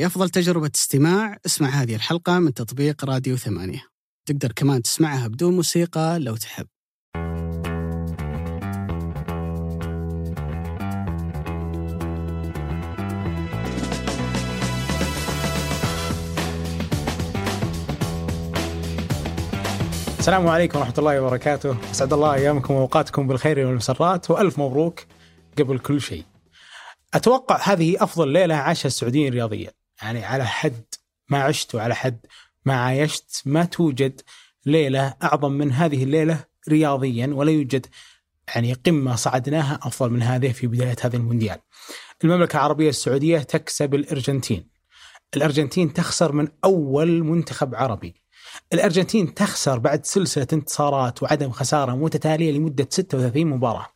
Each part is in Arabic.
لأفضل تجربة استماع. اسمع هذه الحلقة من تطبيق راديو ثمانية. تقدر كمان تسمعها بدون موسيقى لو تحب. السلام عليكم ورحمة الله وبركاته. أسعد الله أيامكم وأوقاتكم بالخير والمسرات وألف مبروك قبل كل شيء. أتوقع هذه أفضل ليلة عاشها السعوديين الرياضية. يعني على حد ما عشت وعلى حد ما عايشت ما توجد ليلة أعظم من هذه الليلة رياضيا ولا يوجد يعني قمة صعدناها أفضل من هذه في بداية هذا المونديال. المملكة العربية السعودية تكسب الأرجنتين. الأرجنتين تخسر من أول منتخب عربي. الأرجنتين تخسر بعد سلسلة انتصارات وعدم خسارة متتالية لمدة 36 مباراة.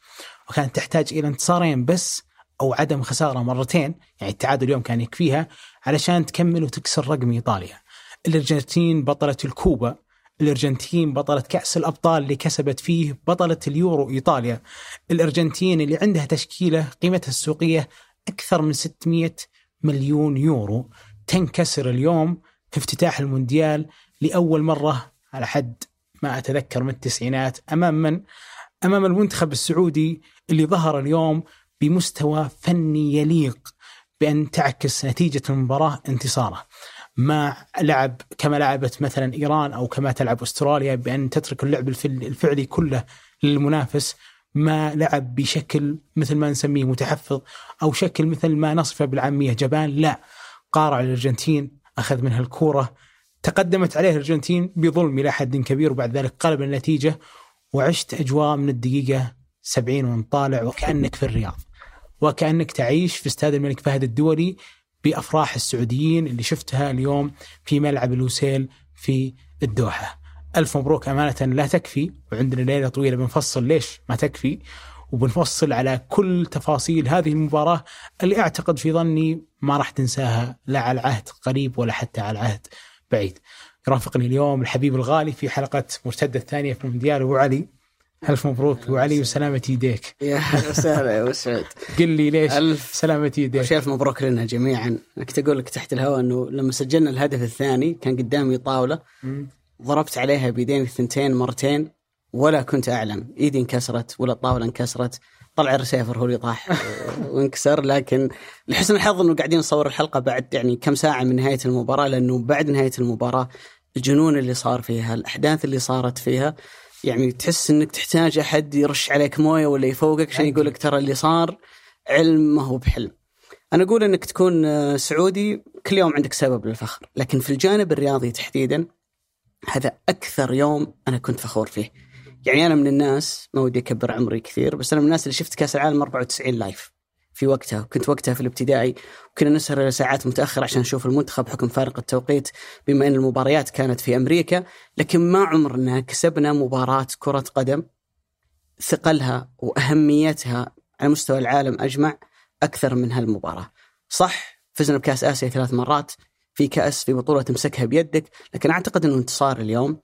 وكانت تحتاج إلى انتصارين بس أو عدم خسارة مرتين. يعني التعادل اليوم كان يكفيها علشان تكمل وتكسر رقم إيطاليا. الأرجنتين بطلة الكوبا. الأرجنتين بطلة كأس الأبطال اللي كسبت فيه بطلة اليورو إيطاليا. الأرجنتين اللي عندها تشكيلة قيمتها السوقية أكثر من 600 مليون يورو. تنكسر اليوم في افتتاح المونديال لأول مرة على حد ما أتذكر من التسعينات أمام من؟ أمام المنتخب السعودي اللي ظهر اليوم بمستوى فني يليق. بأن تعكس نتيجة المباراة انتصاره. ما لعب كما لعبت مثلا إيران أو كما تلعب أستراليا بأن تترك اللعب الفعلي كله للمنافس ما لعب بشكل مثل ما نسميه متحفظ أو شكل مثل ما نصفه بالعامية جبان لا. قارع الأرجنتين أخذ منها الكورة تقدمت عليه الأرجنتين بظلم إلى حد كبير وبعد ذلك قلب النتيجة وعشت أجواء من الدقيقة 70 وانت طالع وكأنك في الرياض. وكأنك تعيش في استاد الملك فهد الدولي بأفراح السعوديين اللي شفتها اليوم في ملعب الوسيل في الدوحة. ألف مبروك أمانة. لا تكفي وعندنا ليلة طويلة بنفصل. ليش ما تكفي؟ وبنفصل على كل تفاصيل هذه المباراة اللي أعتقد في ظني ما راح تنساها لا على عهد قريب ولا حتى على عهد بعيد. يرافقني اليوم الحبيب الغالي في حلقة مرتدة الثانية في المونديال أبو ألف مبروك أبو علي وسلامة يديك. يا وسهلا يا مسعود قل لي ليش ألف سلامة يديك. ألف مبروك لنا جميعا. كنت أقول لك تحت الهواء أنه لما سجلنا الهدف الثاني كان قدامي طاولة. ضربت عليها بيدين الثنتين مرتين ولا كنت أعلم. إيدي انكسرت ولا الطاولة انكسرت. طلع الرسيفر هو اللي طاح وانكسر. لكن لحسن الحظ إنه قاعدين نصور الحلقة بعد يعني كم ساعة من نهاية المباراة لأنه بعد نهاية المباراة الجنون اللي صار فيها الأحداث اللي صارت فيها يعني تحس إنك تحتاج أحد يرش عليك موية ولا يفوقك عشان يقول لك ترى اللي صار علم ما هو بحلم. أنا أقول إنك تكون سعودي كل يوم عندك سبب للفخر، لكن في الجانب الرياضي تحديدا هذا أكثر يوم أنا كنت فخور فيه. يعني أنا من الناس ما ودي أكبر عمري كثير بس أنا من الناس اللي شفت كأس العالم 94 لايف في وقتها كنت وقتها في الابتدائي وكنا نسهر إلى ساعات متأخرة عشان نشوف المنتخب حكم فارق التوقيت بما إن المباريات كانت في أمريكا لكن ما عمرنا كسبنا مباراة كرة قدم ثقلها وأهميتها على مستوى العالم أجمع أكثر من هالمباراة. صح فزنا بكأس آسيا ثلاث مرات في كأس في بطولة تمسكها بيدك لكن أعتقد إنه انتصار اليوم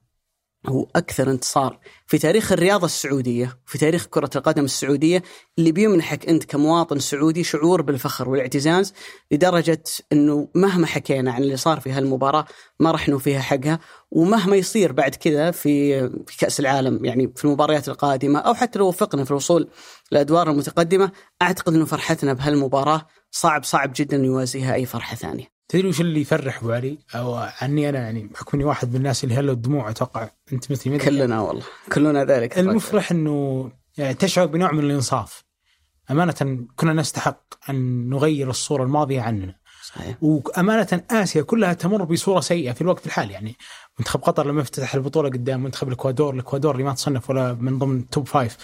هو أكثر انتصار في تاريخ الرياضة السعودية في تاريخ كرة القدم السعودية اللي بيمنحك أنت كمواطن سعودي شعور بالفخر والاعتزاز لدرجة أنه مهما حكينا عن اللي صار في هالمباراة ما راح نوفيها حقها ومهما يصير بعد كذا في في كأس العالم يعني في المباريات القادمة أو حتى لو وفقنا في الوصول للأدوار المتقدمة أعتقد أنه فرحتنا بهالمباراة صعب صعب جدا يوازيها أي فرحة ثانية. تدري وش اللي يفرح ابو علي؟ أو عني أنا يعني بحكم اني واحد من الناس اللي هلا الدموع أتوقع أنت مثلي كلنا والله. كلنا ذلك المفرح إنه يعني تشعر بنوع من الإنصاف. أمانة كنا نستحق أن نغير الصورة الماضية عننا. صحيح. وأمانة آسيا كلها تمر بصورة سيئة في الوقت الحالي. يعني منتخب قطر لما افتتح البطولة قدام منتخب الإكوادور، الإكوادور اللي ما تصنف ولا من ضمن top five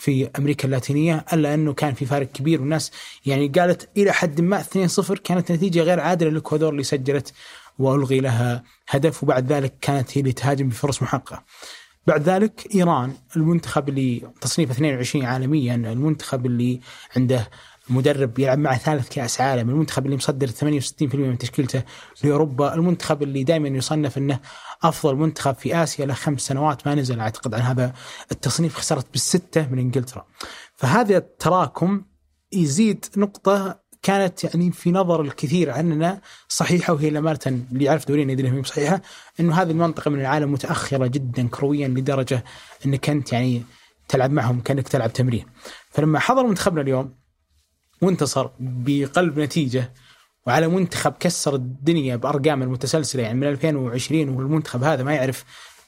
في أمريكا اللاتينية إلا أنه كان في فارق كبير والناس يعني قالت إلى حد ما 2-0 كانت نتيجة غير عادلة للاكوادور اللي سجلت وألغي لها هدف وبعد ذلك كانت هي اللي تهاجم بفرص محققة. بعد ذلك إيران المنتخب اللي تصنيف 22 عالميا المنتخب اللي عنده مدرب يلعب مع ثالث كأس عالم، المنتخب اللي مصدر 68% من تشكيلته لأوروبا، المنتخب اللي دائما يصنف إنه أفضل منتخب في آسيا له خمس سنوات ما نزل أعتقد عن هذا التصنيف خسرت بالستة من إنجلترا. فهذا التراكم يزيد نقطة كانت يعني في نظر الكثير عننا صحيحة وهي لامانه اللي يعرف دورينا يدري إنها صحيحة إنه هذه المنطقة من العالم متأخرة جدا كرويا لدرجة إنك أنت يعني تلعب معهم كأنك تلعب تمرين. فلما حضر منتخبنا اليوم وانتصر بقلب نتيجة وعلى منتخب كسر الدنيا بأرقام المتسلسلة يعني من 2020 والمنتخب هذا ما يعرف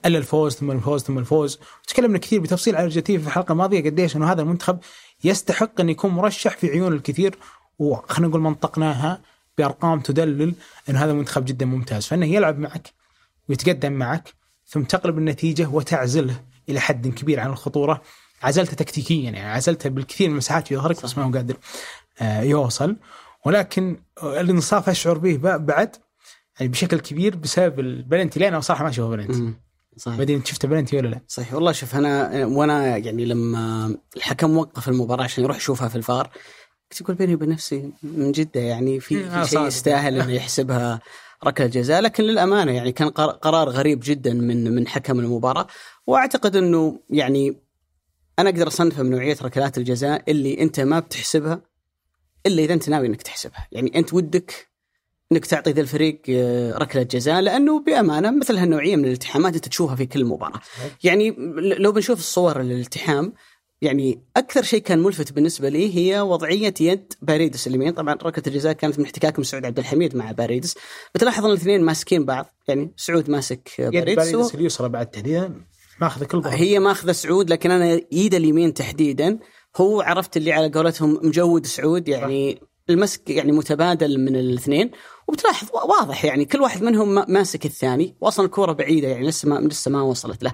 إلا الفوز ثم الفوز ثم الفوز. وتكلمنا كثير بتفصيل على الارجنتين في الحلقة الماضية قديش إنه هذا المنتخب يستحق أن يكون مرشح في عيون الكثير وخلينا نقول منطقناها بأرقام تدلل إن هذا المنتخب جدا ممتاز. فإنه يلعب معك ويتقدم معك ثم تقلب النتيجة وتعزله إلى حد كبير عن الخطورة. عزلته تكتيكيا يعني عزلته بالكثير من المساحات يظهرك بس ما هو قادر. يوصل. ولكن الانصاف أشعر به بعد يعني بشكل كبير بسبب البلنتي لين أنا صراحة ما أشوفه بلنتي. صحيح. بعدين شفت بلنتي ولا لا؟ صحيح. والله شوف أنا وأنا يعني لما الحكم وقف المباراة عشان يروح يشوفها في الفار كنت أقول بيني وبين نفسي من جدة يعني في, في آه، شيء يستاهل إنه يحسبها ركلة جزاء. لكن للأمانة يعني كان قرار غريب جدا من من حكم المباراة. وأعتقد إنه يعني أنا أقدر اصنفها من نوعيه ركلات الجزاء اللي أنت ما بتحسبها إلا إذا أنت ناوي إنك تحسبها، يعني أنت ودك إنك تعطي ذا الفريق آه، ركلة جزاء لأنه بأمانة مثل هالنوعية من الالتحامات أنت تشوفها في كل مباراة. يعني لو بنشوف الصور الالتحام يعني أكثر شيء كان ملفت بالنسبة لي هي وضعية يد باريدس اليمين. طبعا ركلة الجزاء كانت من احتكاك من سعود عبد الحميد مع باريدس. بتلاحظ إن الاثنين ماسكين بعض. يعني سعود ماسك باريدس يد باريدس و... اليسرى بعد تحديدا ماخذة كل ضرب هي ماخذة سعود لكن أنا ايد اليمين تحديدا. هو عرفت اللي على قولتهم مجود سعود يعني المسك يعني متبادل من الاثنين. وبتلاحظ واضح يعني كل واحد منهم ماسك الثاني واصلا الكورة بعيدة يعني لسه ما لسه ما وصلت له.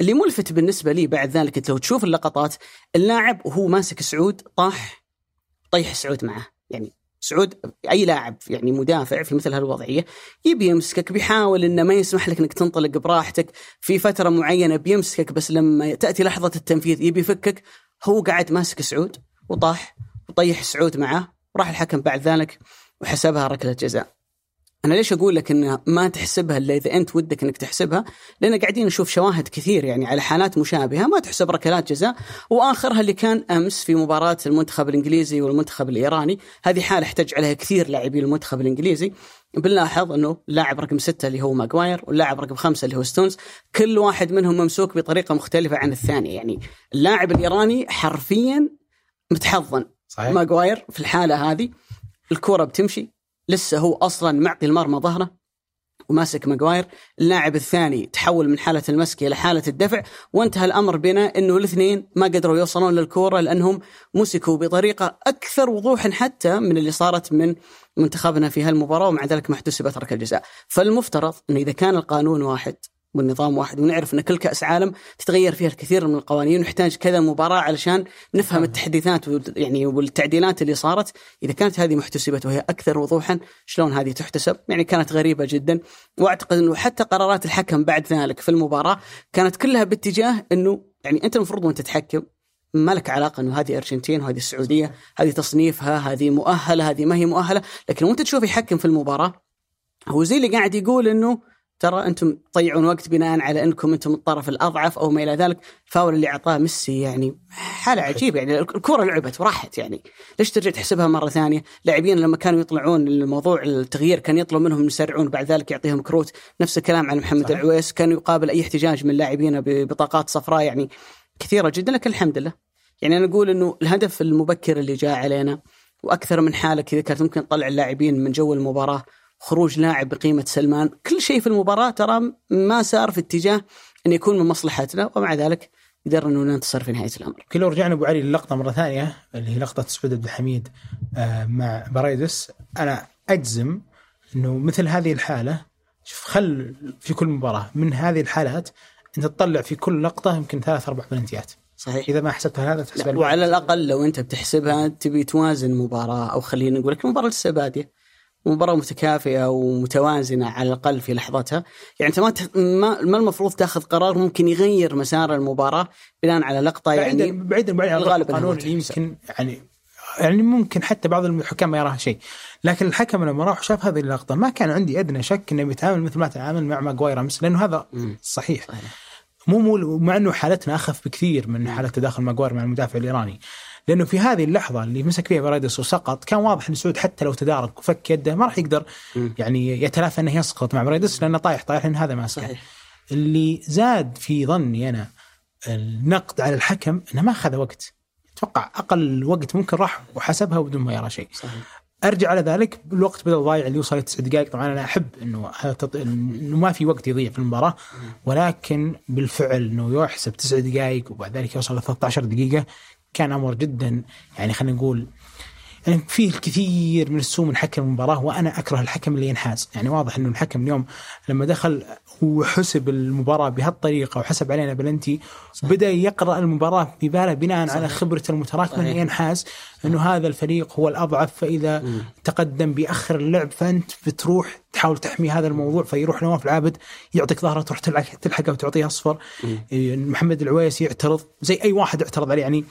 اللي ملفت بالنسبة لي بعد ذلك إنت لو تشوف اللقطات اللاعب وهو ماسك سعود طاح طيح سعود معه. يعني سعود أي لاعب يعني مدافع في مثل هالوضعية يبي يمسكك بيحاول إنه ما يسمح لك إنك تنطلق براحتك. في فترة معينة بيمسكك بس لما تأتي لحظة التنفيذ يبي يفكك. هو قاعد ماسك سعود وطاح وطيح سعود معه وراح الحكم بعد ذلك وحسبها ركلة جزاء. أنا ليش أقول لك ان ما تحسبها إلا إذا أنت ودك إنك تحسبها؟ لأن قاعدين نشوف شواهد كثير يعني على حالات مشابهة ما تحسب ركلات جزاء. وآخرها اللي كان أمس في مباراة المنتخب الإنجليزي والمنتخب الإيراني، هذه حاله احتج عليها كثير لاعبين المنتخب الإنجليزي، بنلاحظ إنه اللاعب رقم ستة اللي هو ماجواير واللاعب رقم خمسة اللي هو ستونز. كل واحد منهم ممسوك بطريقة مختلفة عن الثاني. يعني اللاعب الإيراني حرفيا متحضن. صحيح. ماجواير في الحالة هذه الكره بتمشي. لسه هو أصلا معطي المرمى ظهره وماسك ماجواير. اللاعب الثاني تحول من حالة المسك إلى حالة الدفع وانتهى الأمر بنا أنه الاثنين ما قدروا يوصلون للكورة لأنهم مسكوا بطريقة أكثر وضوحا حتى من اللي صارت من منتخبنا في هالمباراة ومع ذلك ما احتسبت ركله الجزاء. فالمفترض أنه إذا كان القانون واحد والنظام واحد ونعرف إن كل كأس عالم تتغير فيها الكثير من القوانين ونحتاج كذا مباراة علشان نفهم التحديثات يعني والتعديلات اللي صارت. إذا كانت هذه محتسبت وهي أكثر وضوحا شلون هذه تحتسب؟ يعني كانت غريبة جدا. وأعتقد إنه حتى قرارات الحكم بعد ذلك في المباراة كانت كلها باتجاه إنه يعني أنت المفروض وأنت تحكم ما لك علاقة إنه هذه أرجنتين وهذه السعودية هذه تصنيفها هذه مؤهلة هذه ما هي مؤهلة. لكن وأنت تشوف يحكم في المباراة هو زي اللي قاعد يقول إنه ترى أنتم تضيعون وقت بناء على أنكم أنتم الطرف الأضعف أو ما إلى ذلك الفاول اللي أعطاه ميسي يعني حالة عجيبة يعني الكرة لعبت وراحت يعني ليش ترجع تحسبها مرة ثانية؟ لاعبين لما كانوا يطلعون الموضوع التغيير كان يطلب منهم يسرعون بعد ذلك يعطيهم كروت نفس الكلام على محمد صحيح. العويس كان يقابل أي احتجاج من لاعبين ببطاقات صفراء يعني كثيرة جدا لكن الحمد لله يعني أنا أقول إنه الهدف المبكر اللي جاء علينا وأكثر من حالة كذا كانت ممكن تطلع اللاعبين من جو المباراة خروج لاعب بقيمة سلمان. كل شيء في المباراة ترى ما سار في اتجاه إن يكون من مصلحتنا ومع ذلك قدرنا انه ننتصر في نهاية الأمر. لو رجعنا أبو علي للقطة مرة ثانية اللي هي لقطة سعود عبد الحميد آه، مع برايدس أنا أجزم إنه مثل هذه الحالة شوف خل في كل مباراة من هذه الحالات أنت تطلع في كل لقطة يمكن ثلاث أربع بلنتيات. صحيح. إذا ما حسبتها هذا تحسبها وعلى الأقل لو أنت بتحسبها تبي توازن مباراة أو خلينا نقول لك المباراه لسه بادية. مباراة متكافئة ومتوازنة على الأقل في لحظتها. يعني أنت ما ما, ما المفروض تاخذ قرار ممكن يغير مسار المباراة بناء على لقطة يعني بعيدا بعيدا عن القانون يمكن يعني يعني ممكن حتى بعض الحكام ما يراها شيء. لكن الحكم لما راح شاف هذه اللقطة ما كان عندي أدنى شك أنه بيتعامل مثل ما تعامل مع ماجواير أمس لأنه هذا صحيح, صحيح. مو مو مع إنه حالتنا أخف بكثير من حالة تداخل ماجواير مع المدافع الإيراني. لأنه في هذه اللحظة اللي مسك فيها فرايدس وسقط كان واضح إن سعود حتى لو تدارك وفك يده ما راح يقدر يعني يتلافى إنه يسقط مع فرايدس لأنه طايح طايح لأن هذا ماسكه. صحيح. اللي زاد في ظني أنا النقد على الحكم إنه ما أخذ وقت. أتوقع أقل وقت ممكن راح وحسبها بدون ما يرى شيء. صحيح. أرجع على ذلك الوقت بدأ ضايع اللي يوصل تسع دقائق. طبعا أنا أحب إنه. إنه ما في وقت يضيع في المباراة ولكن بالفعل إنه يحسب تسع دقائق وبعد ذلك يوصل ل 13 دقيقة كان أمر جدا. يعني خلينا نقول يعني فيه الكثير من السوء من حكم المباراة وأنا أكره الحكم اللي ينحاز، يعني واضح إنه الحكم اليوم لما دخل وحسب المباراة بهالطريقة وحسب علينا بلنتي بدأ يقرأ المباراة ببالة بناء على خبرته المتراكمه. ينحاز. إنه هذا الفريق هو الأضعف فإذا تقدم بيأخر اللعب فأنت بتروح تحاول تحمي هذا الموضوع فيروح نواف العابد يعطيك ظهره تروح تلحقه وتعطيه أصفر. إيه، محمد العويس يعترض زي أي واحد اعترض عليه. يعني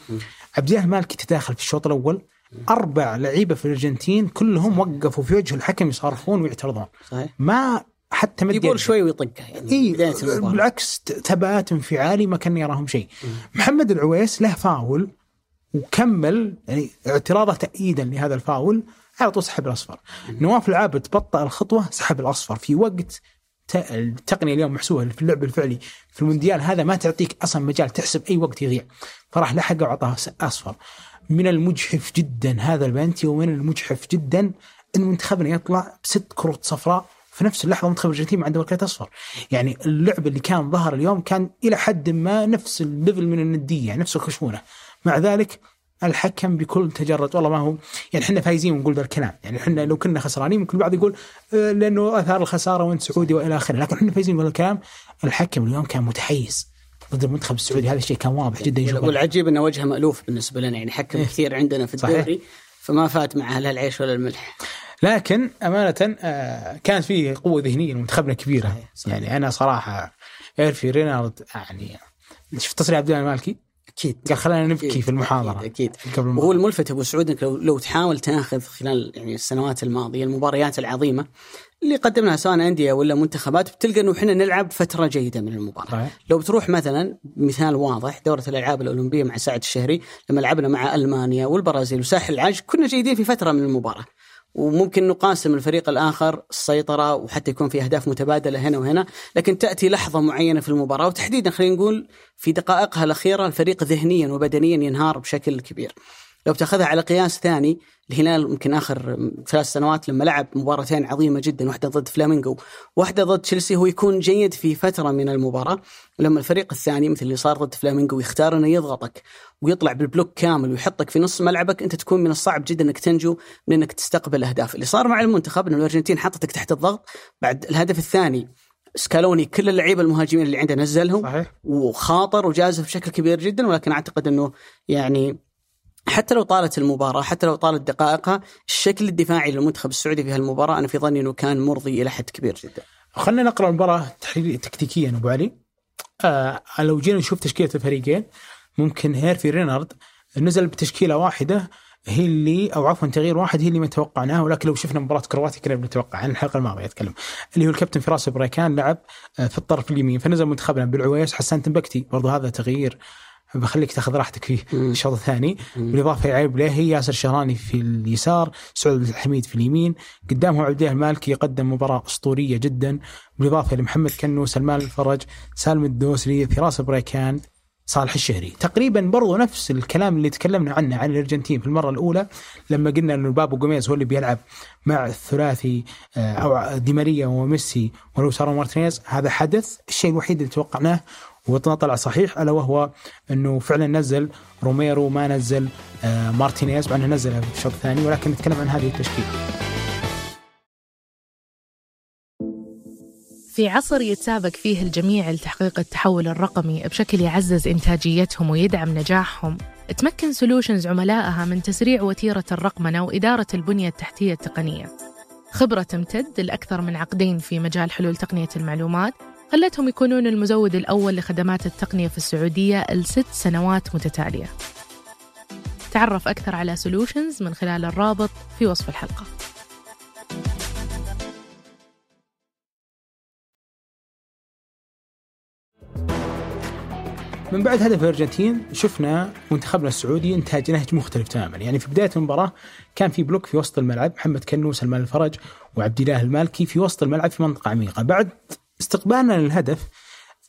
عبد الله المالكي تداخل في الشوط الأول أربع لعيبة في الأرجنتين كلهم وقفوا في وجه الحكم يصارخون ويعترضون. صحيح. ما حتى مد يقول. شوي ويطقها يعني المباراة. بالعكس ثبات انفعالي ما كان يراهم شيء. محمد العويس له فاول وكمل يعني اعتراضه تأييدا لهذا الفاول على طول سحب الأصفر. نواف العابد بطأ الخطوة سحب الأصفر. في وقت التقنية اليوم محسوبة في اللعب الفعلي في المونديال هذا ما تعطيك أصلا مجال تحسب أي وقت يضيع. فراح لحقه واعطاه أصفر. من المجحف جدا هذا البنتي ومن المجحف جدا إن منتخبنا يطلع بست كروت صفراء في نفس اللحظة منتخب الأرجنتين ما عنده كرت أصفر. يعني اللعب اللي كان ظهر اليوم كان إلى حد ما نفس ال level من الندية يعني نفس الخشونة. مع ذلك الحكم بكل تجرد والله ما هو يعني إحنا فايزين ونقول ذا الكلام. يعني إحنا لو كنا خسرانين ممكن البعض يقول آه، لأنه أثار الخسارة وانت سعودي وإلى آخره. لكن إحنا فايزين نقول الكلام. الحكم اليوم كان متحيز. ضد المنتخب السعودي هذا الشيء كان واضح جدا يشوف والعجيب إنه وجهه مألوف بالنسبة لنا يعني حكم كثير عندنا في صحيح. الدوري فما فات معه لا العيش ولا الملح لكن أمانة آه، كانت فيه قوة ذهنية لمنتخبنا كبيرة صحيح، صحيح. يعني أنا صراحة إيرفي رينارد يعني شفت تصريح عبد الله المالكي أكيد قال خلينا نبكي أكيد، في المحاضرة أكيد, أكيد. قبل. وهو الملفت أبو سعود إنك لو, لو تحاول تأخذ خلال يعني السنوات الماضية المباريات العظيمة اللي قدمناها سواء أندية ولا منتخبات بتلقى إنه إحنا نلعب فترة جيدة من المباراة. صحيح. لو بتروح مثلا مثال واضح دورة الألعاب الأولمبية مع سعد الشهري لما لعبنا مع ألمانيا والبرازيل وساحل العاج كنا جيدين في فترة من المباراة. وممكن نقاسم الفريق الآخر السيطرة وحتى يكون في أهداف متبادلة هنا وهنا، لكن تأتي لحظة معينة في المباراة وتحديدا خلينا نقول في دقائقها الأخيرة الفريق ذهنيا وبدنيا ينهار بشكل كبير. لو بتاخذها على قياس ثاني الهلال يمكن آخر ثلاث سنوات لما لعب مباراتين عظيمة جدا واحدة ضد فلامينغو واحدة ضد تشيلسي هو يكون جيد في فترة من المباراة. ولما الفريق الثاني مثل اللي صار ضد فلامينغو يختار إنه يضغطك ويطلع بال block كامل ويحطك في نص ملعبك أنت تكون من الصعب جدا إنك تنجو من إنك تستقبل أهداف. اللي صار مع المنتخب انه الأرجنتين حطتك تحت الضغط بعد الهدف الثاني سكالوني كل اللعيبة المهاجمين اللي عنده نزلهم صحيح. وخاطر وجازف بشكل كبير جدا ولكن أعتقد إنه يعني حتى لو طالت المباراة حتى لو طالت دقائقها الشكل الدفاعي للمنتخب السعودي في هالمباراة أنا في ظني أنه كان مرضي إلى حد كبير جدا. خلينا نقرأ المباراة تحليل تكتيكيا أبو علي. آه لو جينا نشوف تشكيلة الفريقين ممكن هيرفي رينارد نزل بتشكيلة واحدة هي اللي أو عفوا تغيير واحد هي اللي ما توقعناه ولكن لو شفنا مباراة كرواتيا كنا بنتوقع عن الحلقة الماضية أتكلم. اللي هو الكابتن فراس بريكان لعب آه، في الطرف اليمين فنزل منتخبنا بالعويس حسان تمبكتي. برضو هذا تغيير بخليك تاخذ راحتك فيه الشوط الثاني بالإضافة لعلي البليهي ياسر شهراني في اليسار سعود الحميد في اليمين. قدامهم عبد الله المالكي قدم مباراة أسطورية جدا. بالإضافة لمحمد كنو سلمان الفرج سالم الدوسري فراس بريكان صالح الشهري. تقريبا برضو نفس الكلام اللي تكلمنا عنه عن الأرجنتين في المرة الأولى لما قلنا إنه بابو جوميز هو اللي بيلعب مع الثلاثي آه، أو دي ماريا وميسي ولاوتارو مارتينيز. هذا حدث الشيء الوحيد اللي توقعناه وطلع صحيح ألا وهو أنه فعلا نزل روميرو ما نزل آه، مارتينيز مع أنه نزله في الشوط الثاني ولكن نتكلم عن هذه التشكيلة. في عصر يتسابق فيه الجميع لتحقيق التحول الرقمي بشكل يعزز إنتاجيتهم ويدعم نجاحهم تمكن Solutions عملائها من تسريع وتيرة الرقمنة وإدارة البنية التحتية التقنية. خبرة تمتد لأكثر من عقدين في مجال حلول تقنية المعلومات خلتهم يكونون المزود الأول لخدمات التقنية في السعودية لست سنوات متتالية. تعرف أكثر على Solutions من خلال الرابط في وصف الحلقة. من بعد هدف الأرجنتين شفنا منتخبنا السعودي انتهج نهج مختلف تماما، يعني في بداية المباراة كان في block في وسط الملعب محمد كنو سلمان الفرج وعبد الله المالكي في وسط الملعب في منطقة عميقة، بعد استقبالنا للهدف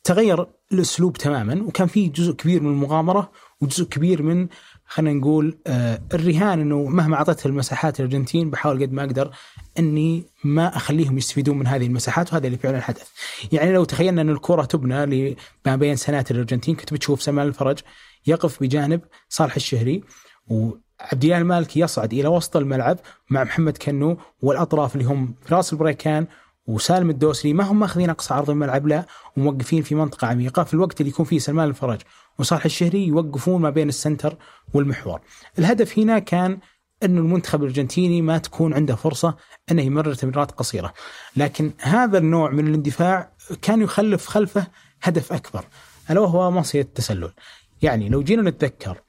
تغير الأسلوب تماما وكان في جزء كبير من المغامرة وجزء كبير من خلينا نقول آه الرهان إنه مهما اعطيت المساحات الأرجنتين بحاول قد ما أقدر إني ما أخليهم يستفيدون من هذه المساحات وهذا اللي فعلا حدث. يعني لو تخيلنا إن الكرة تبنى ما بين سنات الأرجنتين كنت بتشوف سلمان الفرج يقف بجانب صالح الشهري وعبد الله المالكي يصعد إلى وسط الملعب مع محمد كنو والأطراف اللي هم فراس البريكان وسالم الدوسري ما هم ماخذين أقصى عرض الملعب لا وموقفين في منطقة عميقة في الوقت اللي يكون فيه سلمان الفرج وصالح الشهري يوقفون ما بين ال center والمحور. الهدف هنا كان انه المنتخب الأرجنتيني ما تكون عنده فرصة أنه يمرر تمريرات قصيرة، لكن هذا النوع من الاندفاع كان يخلف خلفه هدف أكبر ألا وهو مصيدة التسلل. يعني لو جينا نتذكر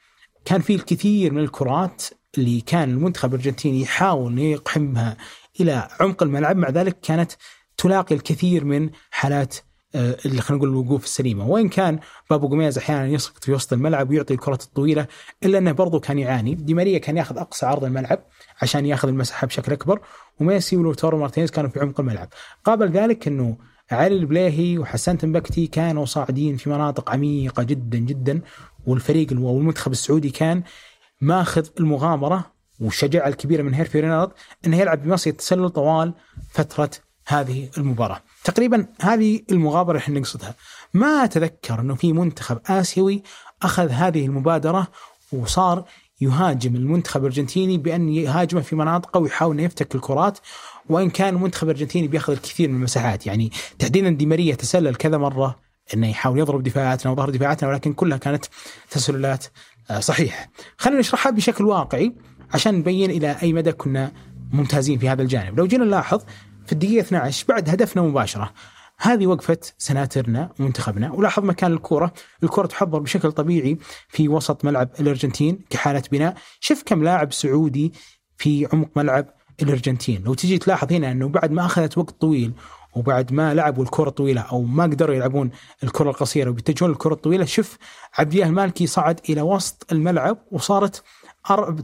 كان في الكثير من الكرات اللي كان المنتخب الأرجنتيني يحاول يقحمها إلى عمق الملعب. مع ذلك كانت تلاقي الكثير من حالات آه، اللي خلينا نقول الوقوف السليمة. وإن كان بابو جوميز أحيانا يسقط في وسط الملعب ويعطي الكرات الطويلة إلا أنه برضو كان يعاني. دي ماريا كان ياخذ أقصى عرض الملعب عشان ياخذ المساحة بشكل أكبر وميسي ولوتارو مارتينيز كانوا في عمق الملعب. قابل ذلك إنه علي البليهي وحسان تنبكتي كانوا صاعدين في مناطق عميقة جدا جدا والفريق والمنتخب السعودي كان ماخذ المغامرة والشجاعة الكبيرة من هيرفي رينارد إنه يلعب بمصيد التسلل طوال فترة هذه المباراة. تقريبا هذه المغامرة اللي نقصدها. ما أتذكر إنه في منتخب آسيوي أخذ هذه المبادرة وصار يهاجم المنتخب الأرجنتيني بأن يهاجمه في مناطقه ويحاول يفتك الكرات وإن كان المنتخب الأرجنتيني بيأخذ الكثير من المساحات يعني تحديدا دي ماريا تسلل كذا مرة إنه يحاول يضرب دفاعاتنا وظهر دفاعاتنا ولكن كلها كانت تسللات آه، صحيحة. خلينا نشرحها بشكل واقعي عشان نبين إلى أي مدى كنا ممتازين في هذا الجانب. لو جينا نلاحظ في الدقيقة 12 بعد هدفنا مباشرة هذه وقفة سناترنا ومنتخبنا ولاحظ مكان الكرة الكرة تحضر بشكل طبيعي في وسط ملعب الأرجنتين كحالة بناء. شوف كم لاعب سعودي في عمق ملعب الأرجنتين. لو تجي تلاحظ هنا أنه بعد ما أخذت وقت طويل وبعد ما لعبوا الكرة الطويلة أو ما قدروا يلعبون الكرة القصيرة وبيتجهون للكرة الطويلة شوف عبد الله المالكي صعد إلى وسط الملعب وصارت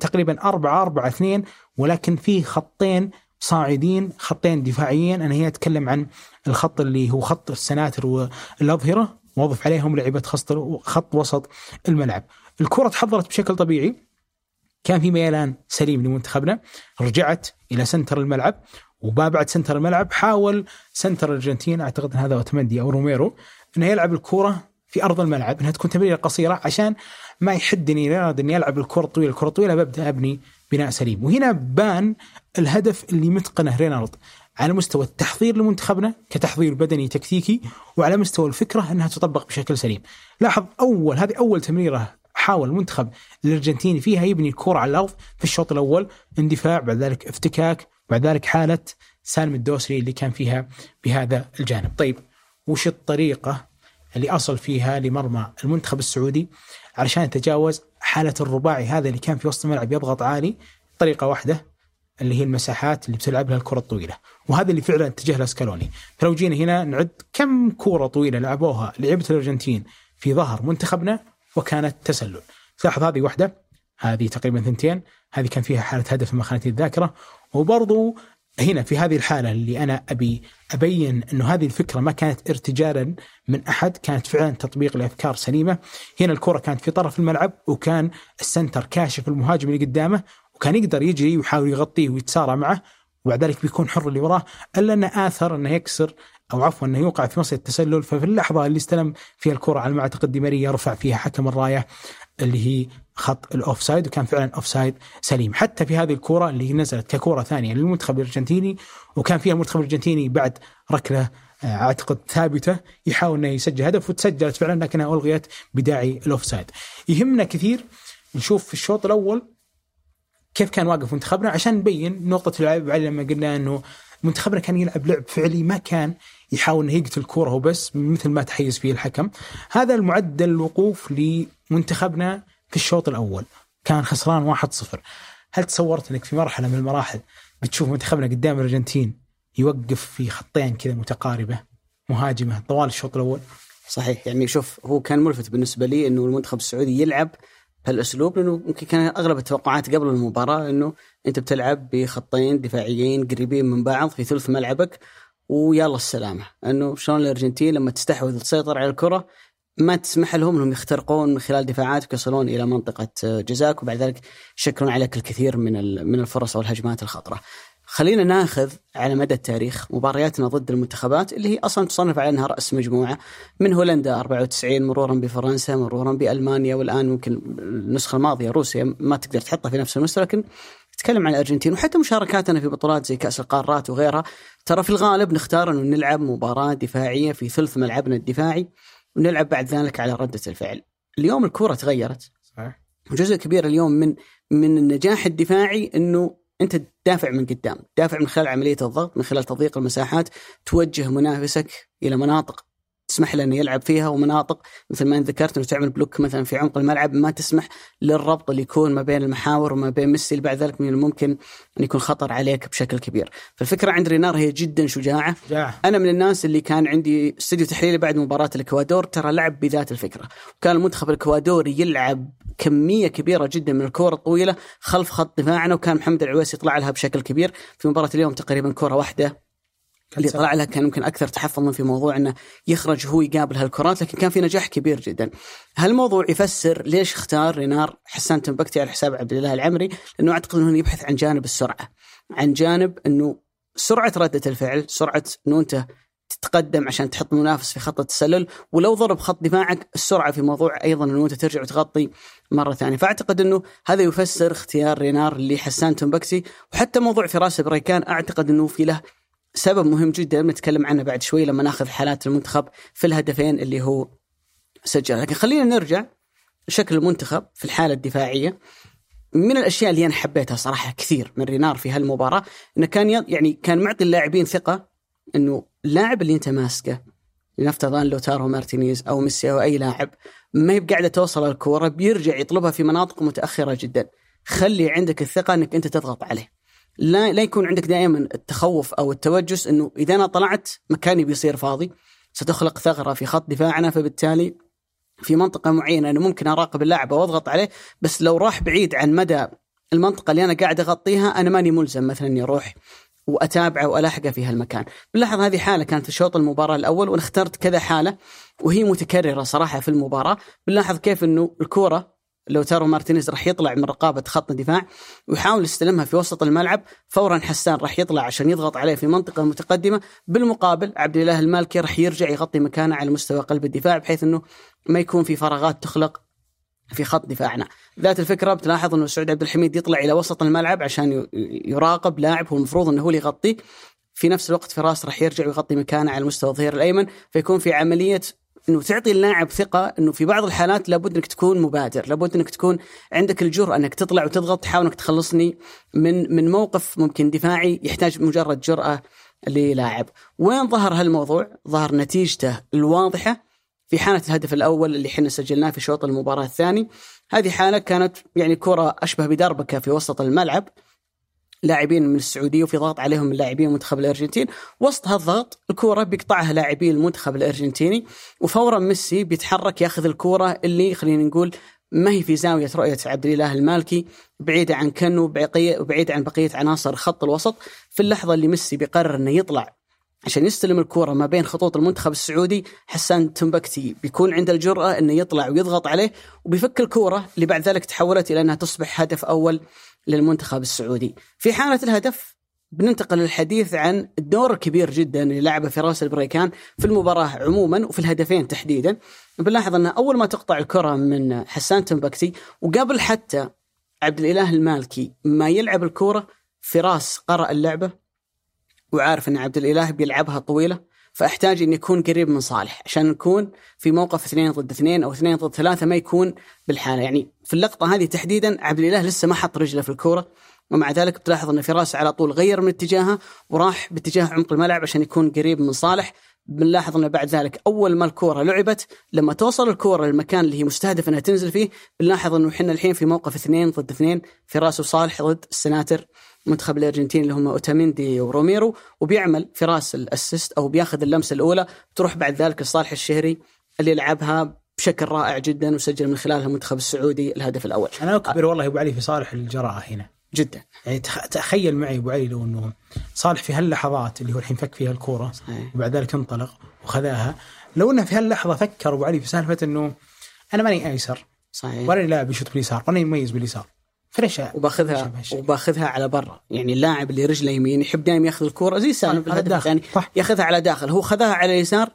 تقريبا 4 4 2 ولكن في خطين صاعدين خطين دفاعيين. أنا هنا أتكلم عن الخط اللي هو خط السناتر والأظهرة. واضف عليهم لعيبه خط وسط الملعب. الكرة تحضرت بشكل طبيعي. كان في ميلان سليم لمنتخبنا. رجعت إلى center الملعب وما بعد center الملعب حاول center الارجنتين أعتقد هذا اوتمندي أو روميرو إنه يلعب الكرة في أرض الملعب إنها تكون تمريرة قصيرة عشان ما يحدني إني ألعب الكرة الطويلة، الكرة الطويلة ببدأ أبني بناء سليم وهنا بان الهدف اللي متقنه رينارد على مستوى التحضير لمنتخبنا كتحضير بدني تكتيكي وعلى مستوى الفكرة إنها تطبق بشكل سليم. لاحظ أول هذه أول تمريرة حاول المنتخب الأرجنتيني فيها يبني الكرة على الأرض في الشوط الأول اندفاع بعد ذلك افتكاك بعد ذلك حالة سالم الدوسري اللي كان فيها بهذا الجانب. طيب وش الطريقة اللي أصل فيها لمرمى المنتخب السعودي علشان يتجاوز حالة الرباعي هذا اللي كان في وسط الملعب يضغط عالي طريقة واحدة اللي هي المساحات اللي بتلعب لها الكرة الطويلة. وهذا اللي فعلا اتجه له سكالوني فلو جينا هنا نعد كم كوره طويلة لعبوها لعبه الأرجنتين في ظهر منتخبنا وكانت تسلل. تلاحظ هذه واحدة هذه تقريبا ثنتين هذه كان فيها حالة هدف ما خانت الذاكرة وبرضو هنا في هذه الحالة اللي أنا أبي أبين أنه هذه الفكرة ما كانت ارتجالا من أحد كانت فعلا تطبيق لأفكار سليمة. هنا الكرة كانت في طرف الملعب وكان السنتر كاشف المهاجم اللي قدامه وكان يقدر يجري ويحاول يغطيه ويتسارع معه وبعد ذلك بيكون حر اللي وراه إلا انه آثر إنه يكسر أو عفوا إنه يوقع في مصيدة التسلل. ففي اللحظة اللي استلم فيها الكرة على ما اعتقد دي ماريا رفع فيها حكم الراية. اللي هي خط ال offside وكان فعلا offside سليم حتى في هذه الكرة اللي نزلت ككرة ثانية للمنتخب الأرجنتيني وكان فيها المنتخب الأرجنتيني بعد ركلة آه، أعتقد ثابتة يحاول إنه يسجل هدف وتسجلت فعلا لكنها ألغيت بداعي ال offside. يهمنا كثير نشوف في الشوط الأول كيف كان واقف منتخبنا عشان نبين نقطة العيب لما قلنا إنه منتخبنا كان يلعب لعب فعلي ما كان يحاول إنه يقتل الكوره وبس مثل ما تحيز فيه الحكم. هذا المعدل الوقوف لمنتخبنا في الشوط الأول. كان خسران 1-0 هل تصورت إنك في مرحلة من المراحل بتشوف منتخبنا قدام الأرجنتين يوقف في خطين كذا متقاربة مهاجمة طوال الشوط الأول؟ صحيح. يعني شوف هو كان ملفت بالنسبة لي إنه المنتخب السعودي يلعب بهالاسلوب لأنه يمكن كان أغلب التوقعات قبل المباراة إنه أنت بتلعب بخطين دفاعيين قريبين من بعض في ثلث ملعبك ويلا السلامة إنه شلون الأرجنتين لما تستحوذ وتسيطر على الكرة ما تسمح لهم إنهم يخترقون من خلال دفاعاتك يصلون إلى منطقة جزاك وبعد ذلك يشكلون عليك الكثير من من الفرص أو الهجمات الخطرة. خلينا ناخذ على مدى التاريخ مبارياتنا ضد المنتخبات اللي هي أصلا تصنف على انها رأس مجموعة من هولندا 94 مرورا بفرنسا مرورا بألمانيا والآن ممكن النسخة الماضية روسيا ما تقدر تحطها في نفس المستوى لكن تتكلم عن الأرجنتين وحتى مشاركاتنا في بطولات زي كأس القارات وغيرها ترى في الغالب نختار إنه نلعب مباراة دفاعية في ثلث ملعبنا الدفاعي ونلعب بعد ذلك على ردة الفعل. اليوم الكرة تغيرت. صحيح. جزء كبير اليوم من من النجاح الدفاعي إنه أنت تدافع من قدام، تدافع من خلال عملية الضغط، من خلال تضييق المساحات، توجه منافسك إلى مناطق تسمح له إنه يلعب فيها ومناطق مثل ما ذكرت إنه تعمل بلوك مثلا في عمق الملعب ما تسمح للربط اللي يكون ما بين المحاور وما بين ميسي اللي بعد ذلك من الممكن إن يكون خطر عليك بشكل كبير. فالفكرة عند رينار هي جدا شجاعة. جاع. أنا من الناس اللي كان عندي استوديو تحليلي بعد مباراة الإكوادور ترى لعب بذات الفكرة. وكان المنتخب الاكوادوري يلعب كمية كبيرة جدا من الكور الطويلة خلف خط دفاعنا وكان محمد العويس يطلع لها بشكل كبير في مباراة اليوم تقريبا كرة واحدة اللي طلع لها كان يمكن أكثر تحفظا في موضوع إنه يخرج هو يقابل هالكرات لكن كان في نجاح كبير جدا. هالموضوع يفسر ليش اختار رينار حسان تنبكتي على حساب عبد الله العمري لأنه أعتقد إنه يبحث عن جانب السرعة. عن جانب إنه سرعة ردة الفعل، سرعة إنه أنت تتقدم عشان تحط منافس في خط التسلل ولو ضرب خط دفاعك السرعة في موضوع أيضا إنه أنت ترجع وتغطي مرة ثانية فأعتقد إنه هذا يفسر اختيار رينار لحسان تنبكتي وحتى موضوع فراس بريكان أعتقد إنه في له سبب مهم جدا بنتكلم عنه بعد شوي لما ناخذ حالات المنتخب في الهدفين اللي هو سجل. لكن خلينا نرجع شكل المنتخب في الحالة الدفاعية. من الأشياء اللي أنا حبيتها صراحة كثير من رينار في هالمباراة إنه كان يعني كان معطي اللاعبين ثقة إنه اللاعب اللي أنت ماسكه لنفترض ان لوتارو مارتينيز أو ميسي أو أي لاعب ما هي بقاعدة توصل الكورة بيرجع يطلبها في مناطق متأخرة جدا. خلي عندك الثقة إنك أنت تضغط عليه. لا لا يكون عندك دائما التخوف أو التوجس إنه إذا أنا طلعت مكاني بيصير فاضي ستخلق ثغرة في خط دفاعنا فبالتالي في منطقة معينة أنا ممكن أراقب اللاعب وأضغط عليه بس لو راح بعيد عن مدى المنطقة اللي أنا قاعد أغطيها أنا ماني ملزم مثلا إني أروح وأتابعه وألاحقه في هالمكان. بنلاحظ هذه حالة كانت في شوط المباراة الأول وأنا اخترت كذا حالة وهي متكررة صراحة في المباراة. بنلاحظ كيف أنه الكورة لوتارو مارتينيز راح يطلع من رقابة خط الدفاع ويحاول يستلمها في وسط الملعب فورا حسان راح يطلع عشان يضغط عليه في منطقه متقدمه بالمقابل عبد الاله المالكي راح يرجع يغطي مكانه على مستوى قلب الدفاع بحيث إنه ما يكون في فراغات تخلق في خط دفاعنا. ذات الفكرة بتلاحظ إنه سعود عبد الحميد يطلع إلى وسط الملعب عشان يراقب لاعب هو المفروض إنه هو اللي يغطيه في نفس الوقت فراس راح يرجع ويغطي مكانه على مستوى الظهير الأيمن فيكون في عملية إنه تعطي اللاعب ثقة إنه في بعض الحالات لابد إنك تكون مبادر، لابد إنك تكون عندك الجرأة إنك تطلع وتضغط تحاول إنك تخلصني من من موقف ممكن دفاعي يحتاج مجرد جرأة للاعب. وين ظهر هالموضوع؟ ظهر نتيجته الواضحة في حالة الهدف الأول اللي إحنا سجلناه في شوط المباراة الثاني هذه حالة كانت يعني كرة أشبه بدربكة في وسط الملعب لاعبين من السعودية وفي ضغط عليهم من لاعبين المنتخب الأرجنتين. وسط هالضغط الكورة بيقطعها لاعبين المنتخب الأرجنتيني. وفورا ميسي بيتحرك ياخذ الكورة اللي خلينا نقول ما هي في زاوية رؤية عبد الإله المالكي بعيده عن كنو وبعيده عن بقية عناصر خط الوسط. في اللحظة اللي ميسي بيقرر إنه يطلع عشان يستلم الكرة ما بين خطوط المنتخب السعودي حسان تنبكتي بيكون عنده الجرأة إنه يطلع ويضغط عليه. وبيفك الكرة اللي بعد ذلك تحولت إلى أنها تصبح هدف أول للمنتخب السعودي. في حالة الهدف بننتقل للحديث عن الدور الكبير جدا اللي لعبه فراس البريكان في المباراة عموما وفي الهدفين تحديدا. بنلاحظ أن أول ما تقطع الكرة من حسان تنبكتي وقبل حتى عبد الإله المالكي ما يلعب الكرة فراس قرأ اللعبة وعارف أن عبد الإله بيلعبها طويلة. فأحتاج إني أكون قريب من صالح عشان نكون في موقف اثنين ضد اثنين أو اثنين ضد ثلاثة ما يكون بالحالة. يعني في اللقطة هذه تحديدا عبد الإله لسه ما حط رجله في الكورة ومع ذلك بتلاحظ إن فراس على طول غير من اتجاهه وراح باتجاه عمق الملعب عشان يكون قريب من صالح. بنلاحظ انه بعد ذلك أول ما الكورة لعبت لما توصل الكورة للمكان اللي هي مستهدف إنها تنزل فيه بنلاحظ إنه إحنا الحين في موقف اثنين ضد اثنين فراس وصالح ضد السناتر منتخب الأرجنتين اللي هم أوتاميندي وروميرو وبيعمل فراس الأسيست أو بياخذ اللمسة الأولى تروح بعد ذلك لصالح الشهري اللي لعبها بشكل رائع جدا وسجل من خلالها المنتخب السعودي الهدف الأول. أنا أكبر والله أبو علي في صالح الجراءة هنا. جدا. يعني تخ- تخيل معي أبو علي لو أنه صالح في هاللحظات اللي هو الحين فك فيها الكورة صحيح. وبعد ذلك انطلق وخذاها لو أنه في هاللحظة فكر أبو علي في سالفة أنه أنا ماني أيسر صحيح. ولا لاعب يشوط باليسار ولا يميز باليسار. فليش وباخذها؟ وباخذها على برا يعني اللاعب اللي رجله يمين يحب دائما ياخذ الكورة زي سالم في على الهدف الداخل. الثاني صح. ياخذها على داخل هو خذها على اليسار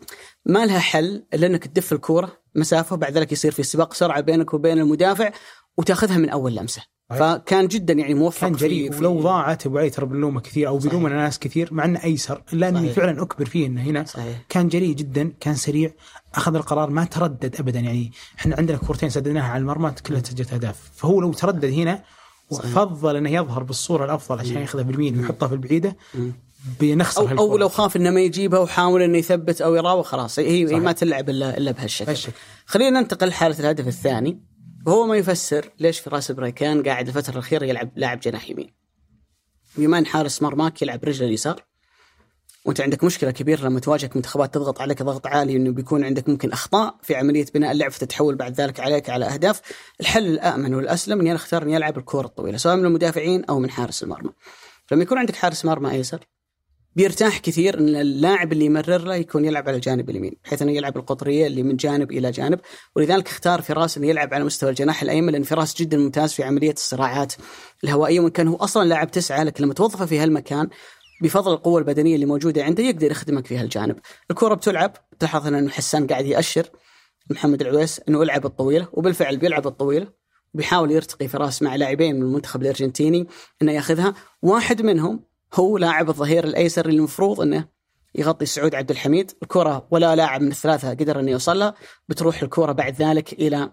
ما لها حل إلا إنك تدف الكورة مسافة وبعد ذلك يصير في سباق سرعة بينك وبين المدافع وتاخذها من أول لمسة. فكان جدا يعني موفق كان جريء في- ولو ضاعت ابو علي ترى بنلومه كثير أو بيلومنا ناس كثير مع أنه أيسر الا اني. فعلا أكبر فيه إنه هنا صحيح. كان جريء جدا كان سريع أخذ القرار ما تردد ابدا يعني إحنا عندنا كورتين سددناها على المرمى كلها سجلت أهداف. فهو لو تردد هنا وفضل إنه يظهر بالصورة الأفضل عشان ياخذها باليمين ويحطها في البعيدة بنخسر أو هالكرة. لو خاف إنه ما يجيبها وحاول إنه يثبت أو يراوغ خلاص. هي, هي. ما تلعب الا إلا بهالشكل. بهالشكل. خلينا ننتقل لحالة الهدف الثاني. وهو ما يفسر ليش فراس بريكان قاعد الفترة الأخيرة يلعب لاعب جناح يمين. بما ان حارس مرماك يلعب رجله اليسار وأنت عندك مشكلة كبيرة لما تواجهك منتخبات تضغط عليك ضغط عالي إنه بيكون عندك ممكن أخطاء في عملية بناء اللعب فتتحول بعد ذلك عليك على أهداف. الحل الآمن والأسلم إني أنا أختار إني ألعب الكرة الطويلة سواء من المدافعين أو من حارس المرمى. فلما يكون عندك حارس مرمى أيسر بيرتاح كثير إن اللاعب اللي يمرر له يكون يلعب على الجانب اليمين بحيث إنه يلعب القطرية اللي من جانب إلى جانب ولذلك اختار فراس إنه يلعب على مستوى الجناح الأيمن لأن فراس جدا ممتاز في عملية الصراعات الهوائية وإن كان هو أصلا لاعب تسعة لكن لما توظفه في هالمكان بفضل القوة البدنية اللي موجودة عنده يقدر يخدمك في هالجانب. الكره بتلعب تلاحظ إن حسان قاعد يأشر محمد العويس إنه ألعب الطويله وبالفعل بيلعب الطويله بيحاول يرتقي فراس مع لاعبين من المنتخب الأرجنتيني إنه يأخذها واحد منهم هو لاعب الظهير الأيسر اللي المفروض إنه يغطي سعود عبد الحميد. الكرة ولا لاعب من الثلاثة قدر إنه يوصلها. بتروح الكرة بعد ذلك إلى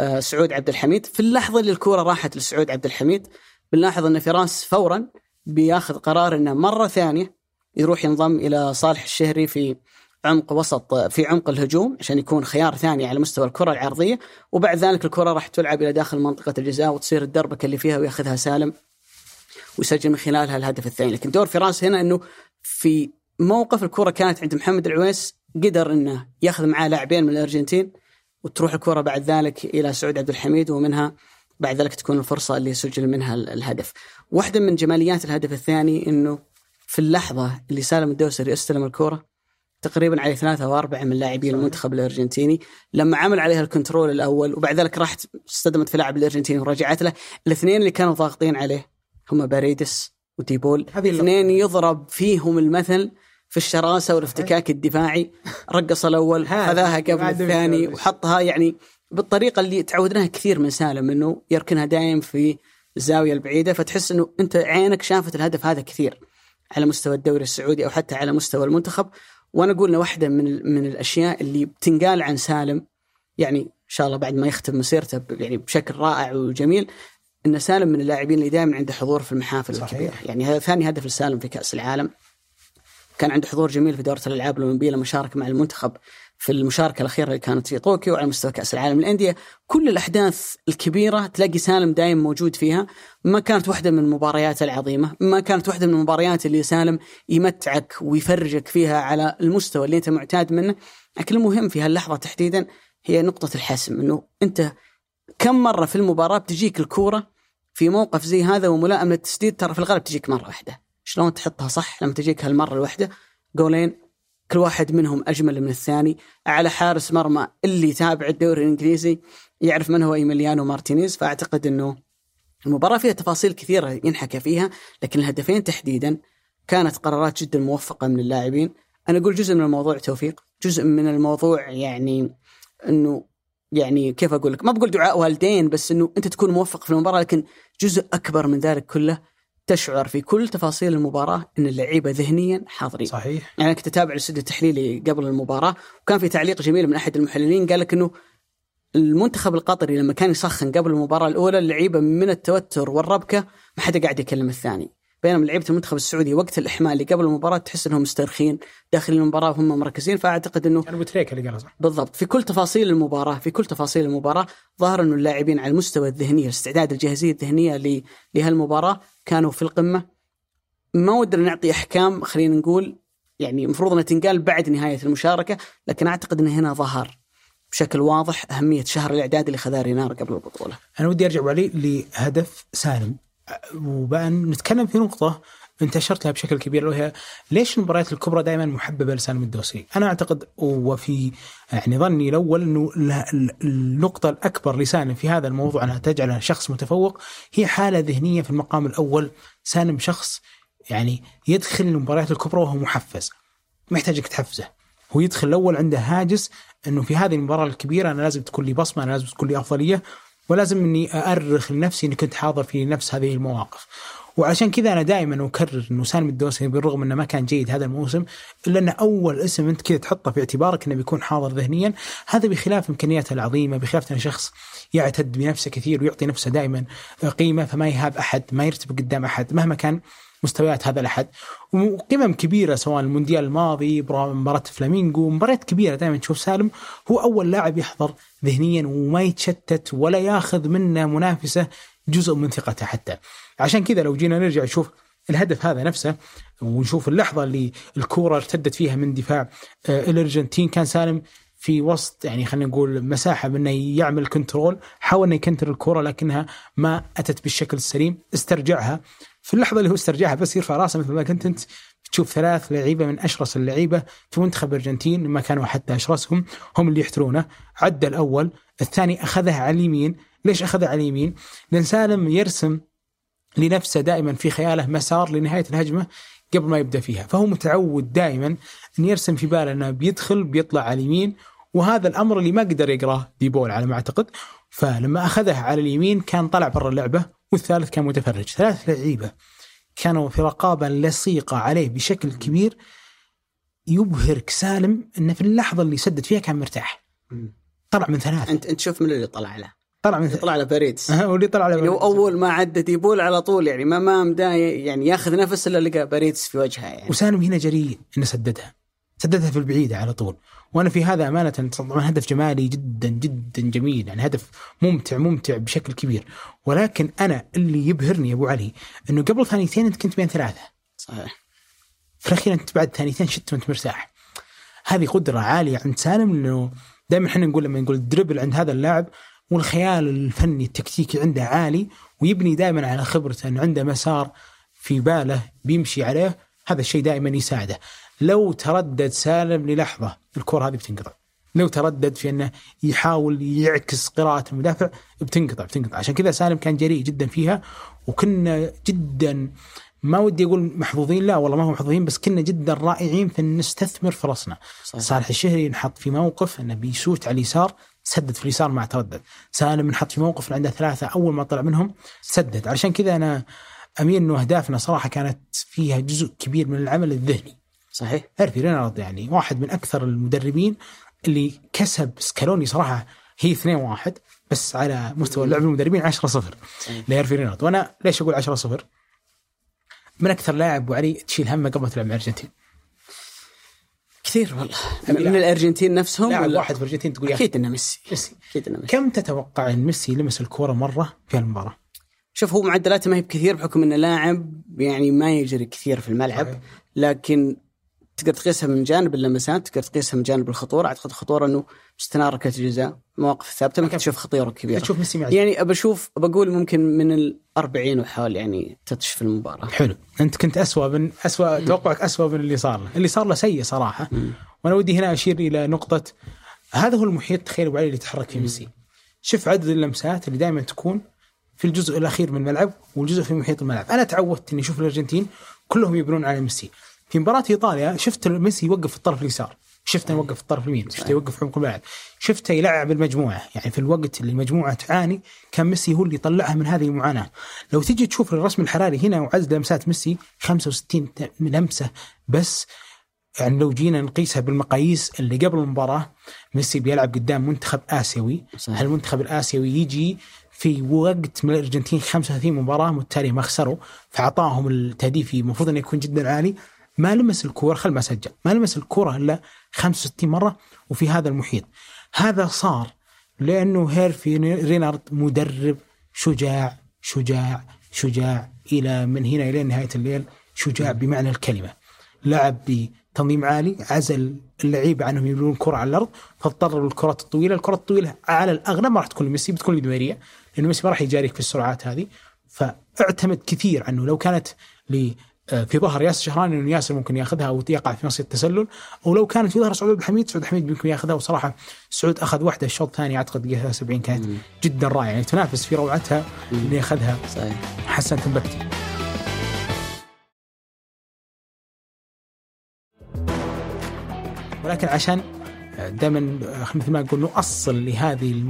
آه، سعود عبد الحميد. في اللحظة اللي الكرة راحت لسعود عبد الحميد بنلاحظ إن فراس فورا بياخذ قرار إنه مرة ثانية يروح ينضم إلى صالح الشهري في عمق وسط في عمق الهجوم عشان يكون خيار ثاني على مستوى الكرة العرضية. وبعد ذلك الكرة راح تلعب إلى داخل منطقة الجزاء وتصير الدربكة اللي فيها وياخذها سالم. ويسجل من خلالها الهدف الثاني. لكن دور فراس هنا إنه في موقف الكرة كانت عند محمد العويس قدر إنه ياخذ معاه لاعبين من الأرجنتين وتروح الكرة بعد ذلك إلى سعود عبد الحميد ومنها بعد ذلك تكون الفرصة اللي سجل منها ال- الهدف. واحدة من جماليات الهدف الثاني إنه في اللحظة اللي سالم الدوسري استلم الكرة تقريبا عليه ثلاثة أو أربعة من لاعبي المنتخب الأرجنتيني. لما عمل عليها ال control الأول وبعد ذلك راحت اصطدمت في لاعب الأرجنتيني ورجعت له. الاثنين اللي كانوا ضاغطين عليه هم باريدس اللقطة. اثنين يضرب فيهم المثل في الشراسة والافتكاك الدفاعي. رقص الأول هذا خذاها قبل الثاني وحطها يعني بالطريقة اللي تعودناها كثير من سالم أنه يركنها دايم في الزاوية البعيدة. فتحس أنه أنت عينك شافت الهدف هذا كثير على مستوى الدوري السعودي أو حتى على مستوى المنتخب. وأنا أقول أنه واحدة من من الأشياء اللي بتنقال عن سالم يعني إن شاء الله بعد ما يختم مسيرته يعني بشكل رائع وجميل إن سالم من اللاعبين اللي دائما عنده حضور في المحافل صحيح. الكبيره، يعني هذا ثاني هدف لسالم في كأس العالم. كان عنده حضور جميل في دورة الألعاب الأولمبية لما شارك مع المنتخب في المشاركة الأخيرة اللي كانت في طوكيو على مستوى كأس العالم للأندية، كل الأحداث الكبيرة تلاقي سالم دائما موجود فيها، ما كانت واحدة من المباريات العظيمة، ما كانت واحدة من المباريات اللي سالم يمتعك ويفرجك فيها على المستوى اللي أنت معتاد منه، لكن المهم في هاللحظة تحديدا هي نقطة الحسم إنه أنت كم مرة في المباراة بتجيك الكورة في موقف زي هذا وملائم للتسديد ترى في الغالب تجيك مرة واحدة. شلون تحطها صح لما تجيك هالمرة الواحده جولين كل واحد منهم أجمل من الثاني على حارس مرمى اللي يتابع الدوري الإنجليزي يعرف من هو إيميليانو مارتينيز فأعتقد إنه المباراة فيها تفاصيل كثيرة ينحكى فيها لكن الهدفين تحديدا كانت قرارات جدا موفقة من اللاعبين. أنا أقول جزء من الموضوع توفيق جزء من الموضوع يعني إنه يعني كيف أقول لك؟ ما بقول دعاء والدين بس إنه أنت تكون موفق في المباراة لكن جزء أكبر من ذلك كله تشعر في كل تفاصيل المباراة إن اللعيبة ذهنيا حاضرين. صحيح. يعني كنت أتابع الاستوديو التحليلي قبل المباراة وكان في تعليق جميل من أحد المحللين قال لك إنه المنتخب القطري لما كان يسخن قبل المباراة الأولى اللعيبة من التوتر والربكة ما حدا قاعد يكلم الثاني. بينما لعيبة المنتخب السعودي وقت الإحمال اللي قبل المباراة تحس إنهم مسترخين داخل المباراة وهم مركزين فأعتقد إنه كان ابو تريكه اللي قالها صح. بالضبط. في كل تفاصيل المباراة في كل تفاصيل المباراة ظهر أنه اللاعبين على المستوى الذهني الاستعداد الجاهزية الذهنية ل- لهالمباراة كانوا في القمة. ما ودنا نعطي أحكام خلينا نقول يعني المفروض أنها تنقال بعد نهاية المشاركة لكن أعتقد أن هنا ظهر بشكل واضح أهمية شهر الإعداد اللي خذاه رينار قبل البطولة. أنا ودي أرجع علي لهدف سالم. وبان نتكلم في نقطة انت اشرت لها بشكل كبير وهي ليش المباريات الكبرى دائما محببة لسالم الدوسري؟ أنا أعتقد وفي يعني ظني الأول إنه النقطة الأكبر لسالم في هذا الموضوع أنها تجعله شخص متفوق هي حالة ذهنية في المقام الأول. سالم شخص يعني يدخل المباريات الكبرى وهو محفز ما يحتاجك تحفزه. هو يدخل الأول عنده هاجس إنه في هذه المباراة الكبيرة أنا لازم تكون لي بصمة أنا لازم تكون لي أفضلية. ولازم إني أأرخ لنفسي إني كنت حاضر في نفس هذه المواقف. وعشان كذا أنا دائما أكرر إنه سالم الدوسري بالرغم إنه ما كان جيد هذا الموسم إلا انه أول اسم أنت كذا تحطه في اعتبارك إنه بيكون حاضر ذهنيا هذا بخلاف إمكانياته العظيمة بخلاف انه شخص يعتد بنفسه كثير ويعطي نفسه دائما قيمة فما يهاب أحد ما يرتبك قدام أحد مهما كان مستويات هذا الأحد. وقمم كبيرة سواء المونديال الماضي مباراة فلامينغو مباريات كبيرة دائما تشوف سالم. هو أول لاعب يحضر ذهنيا وما يتشتت ولا ياخذ منه منافسة جزء من ثقته حتى. عشان كذا لو جينا نرجع نشوف الهدف هذا نفسه ونشوف اللحظة اللي الكورة ارتدت فيها من دفاع آه، الأرجنتين كان سالم في وسط يعني خلينا نقول مساحة من انه يعمل كنترول حاول إنه يكنتر الكره لكنها ما أتت بالشكل السليم استرجعها. في اللحظة اللي هو استرجعها بس يرفع راسه مثل ما كنت أنت تشوف ثلاث لعيبة من أشرس اللعيبة في منتخب الأرجنتين ما كانوا حتى أشرسهم هم اللي يحترونه. عدى الأول الثاني أخذها على اليمين. ليش أخذها على اليمين؟ لأن سالم يرسم لنفسه دائما في خياله مسار لنهاية الهجمة قبل ما يبدأ فيها، فهو متعود دائما إن يرسم في باله إنه بيدخل بيطلع على اليمين وهذا الأمر اللي ما قدر يقراه ديبول على ما أعتقد، فلما أخذها على اليمين كان طلع برا اللعبة. والثالث كان متفرج، ثلاث لعيبة كانوا في رقابة لصيقة عليه بشكل كبير يبهرك سالم انه في اللحظة اللي سدد فيها كان مرتاح. طلع من ثلاثة انت أنت شوف من اللي طلع له. طلع من طلع على باريدس واللي طلع على يعني هو أول ما عدى ديبول على طول يعني ما ما مداه يعني ياخذ نفس إلا لقى باريدس في وجهه يعني. وسالم هنا جريء إنه سددها. سددها في البعيده على طول. وأنا في هذا أمانة طبعا هدف جمالي جدا جدا جميل. يعني هدف ممتع ممتع بشكل كبير. ولكن أنا اللي يبهرني يا أبو علي إنه قبل ثانيتين أنت كنت بين ثلاثة. صحيح. في الأخير أنت بعد ثانيتين شت وأنت مرتاح. هذه قدرة عالية عند سالم إنه دائما إحنا نقول لما نقول دربل عند هذا اللاعب والخيال الفني التكتيكي عنده عالي ويبني دائما على خبرته إنه عنده مسار في باله بيمشي عليه هذا الشيء دائما يساعده. لو تردد سالم للحظة الكرة هذه بتنقطع. لو تردد في أنه يحاول يعكس قراءة المدافع بتنقطع بتنقطع. عشان كذا سالم كان جريء جدا فيها وكنا جدا ما ودي أقول محظوظين لا والله ما هو محظوظين بس كنا جدا رائعين في أن نستثمر فرصنا. صحيح. صالح الشهري نحط في موقف انه بيسوت على اليسار سدد في اليسار مع تردد. سالم نحط في موقف عنده ثلاثة أول ما طلع منهم سدد. علشان كذا أنا اميل إنه أهدافنا صراحة كانت فيها جزء كبير من العمل الذهني. صحيح. هيرفي رينارد يعني واحد من أكثر المدربين اللي كسب سكالوني صراحة هي 2 1 بس على مستوى لعب المدربين 10 0 لهيرفي رينارد وأنا ليش أقول 10 0 من أكثر لاعب وعلي تشيل همه قبل ما تلعب مع الأرجنتين. كثير والله. من الأرجنتين نفسهم لاعب واحد في الأرجنتين تقول أكيد إنه ميسي. ميسي. أكيد إنه ميسي. كم تتوقع إن ميسي لمس الكورة مرة في المباراه؟ شوف هو معدلاته ما هي بكثير بحكم إنه لاعب يعني ما يجري كثير في الملعب لكن تقدر تقيسها من جانب اللمسات تقدر تقيسها من جانب الخطورة. أعتقد الخطوره إنه استنار ركله الجزاء مواقف ثابتة. ما كنت تشوف خطيرة كبيرة. تشوف ميسي معجب. يعني أبى أشوف بقول ممكن من ال 40 وحول يعني تتش في المباراة. حلو. أنت كنت اسوء من اسوء توقعك اسوء من اللي صار له. اللي صار له سيء صراحة. م. وأنا ودي هنا أشير إلى نقطة هذا هو المحيط تخيل أبو علي اللي يتحرك فيه ميسي. شوف عدد اللمسات اللي دائما تكون في الجزء الأخير من الملعب والجزء في محيط الملعب. أنا تعودت إني أشوف الأرجنتين كلهم يبنون على ميسي. في مباراة إيطاليا شفت ميسي يوقف في الطرف اليسار. شفته يوقف في الطرف اليمين شفته يوقف في عمق الملعب شفته يلعب المجموعة. يعني في الوقت اللي المجموعه تعاني كان ميسي هو اللي يطلعها من هذه المعاناة. لو تيجي تشوف الرسم الحراري هنا وعدد لمسات ميسي 65 لمسة بس. يعني لو جينا نقيسها بالمقاييس اللي قبل المباراة ميسي بيلعب قدام منتخب آسيوي. صحيح. المنتخب الآسيوي يجي في وقت من الأرجنتين 35 مباراة متتالية ما خسروا فأعطاهم التهديف المفروض انه يكون جدا عالي؟ ما لمس الكورة خل ما سجل. ما لمس الكورة إلا 65 مرة وفي هذا المحيط. هذا صار لأنه هيرفي رينارد مدرب شجاع شجاع شجاع إلى من هنا إلى نهاية الليل شجاع بمعنى الكلمة. لعب تنظيم عالي عزل اللعيبه عنهم يملون كرة على الأرض فاضطروا للكرات الطويلة، الكرات الطويلة على الأغلب ما راح تكون لميسي بتكون لدماريا لأنه ميسي ما راح يجاريك في السرعات هذه. فاعتمد كثير عنه لو كانت في ظهر ياسر شهراني إنه ياسر ممكن ياخذها أو يقع في نص التسلل ولو كانت في ظهر سعود عبد الحميد سعود الحميد ممكن ياخذها. وصراحة سعود أخذ واحدة الشوط الثاني أعتقد دقيقه 73 كانت مم. جدا رائعة. يعني تنافس في روعتها اللي ياخذها. صحيح. حسن تنبكتي ولكن عشان دائما مثل ما نقول نؤصل لهذه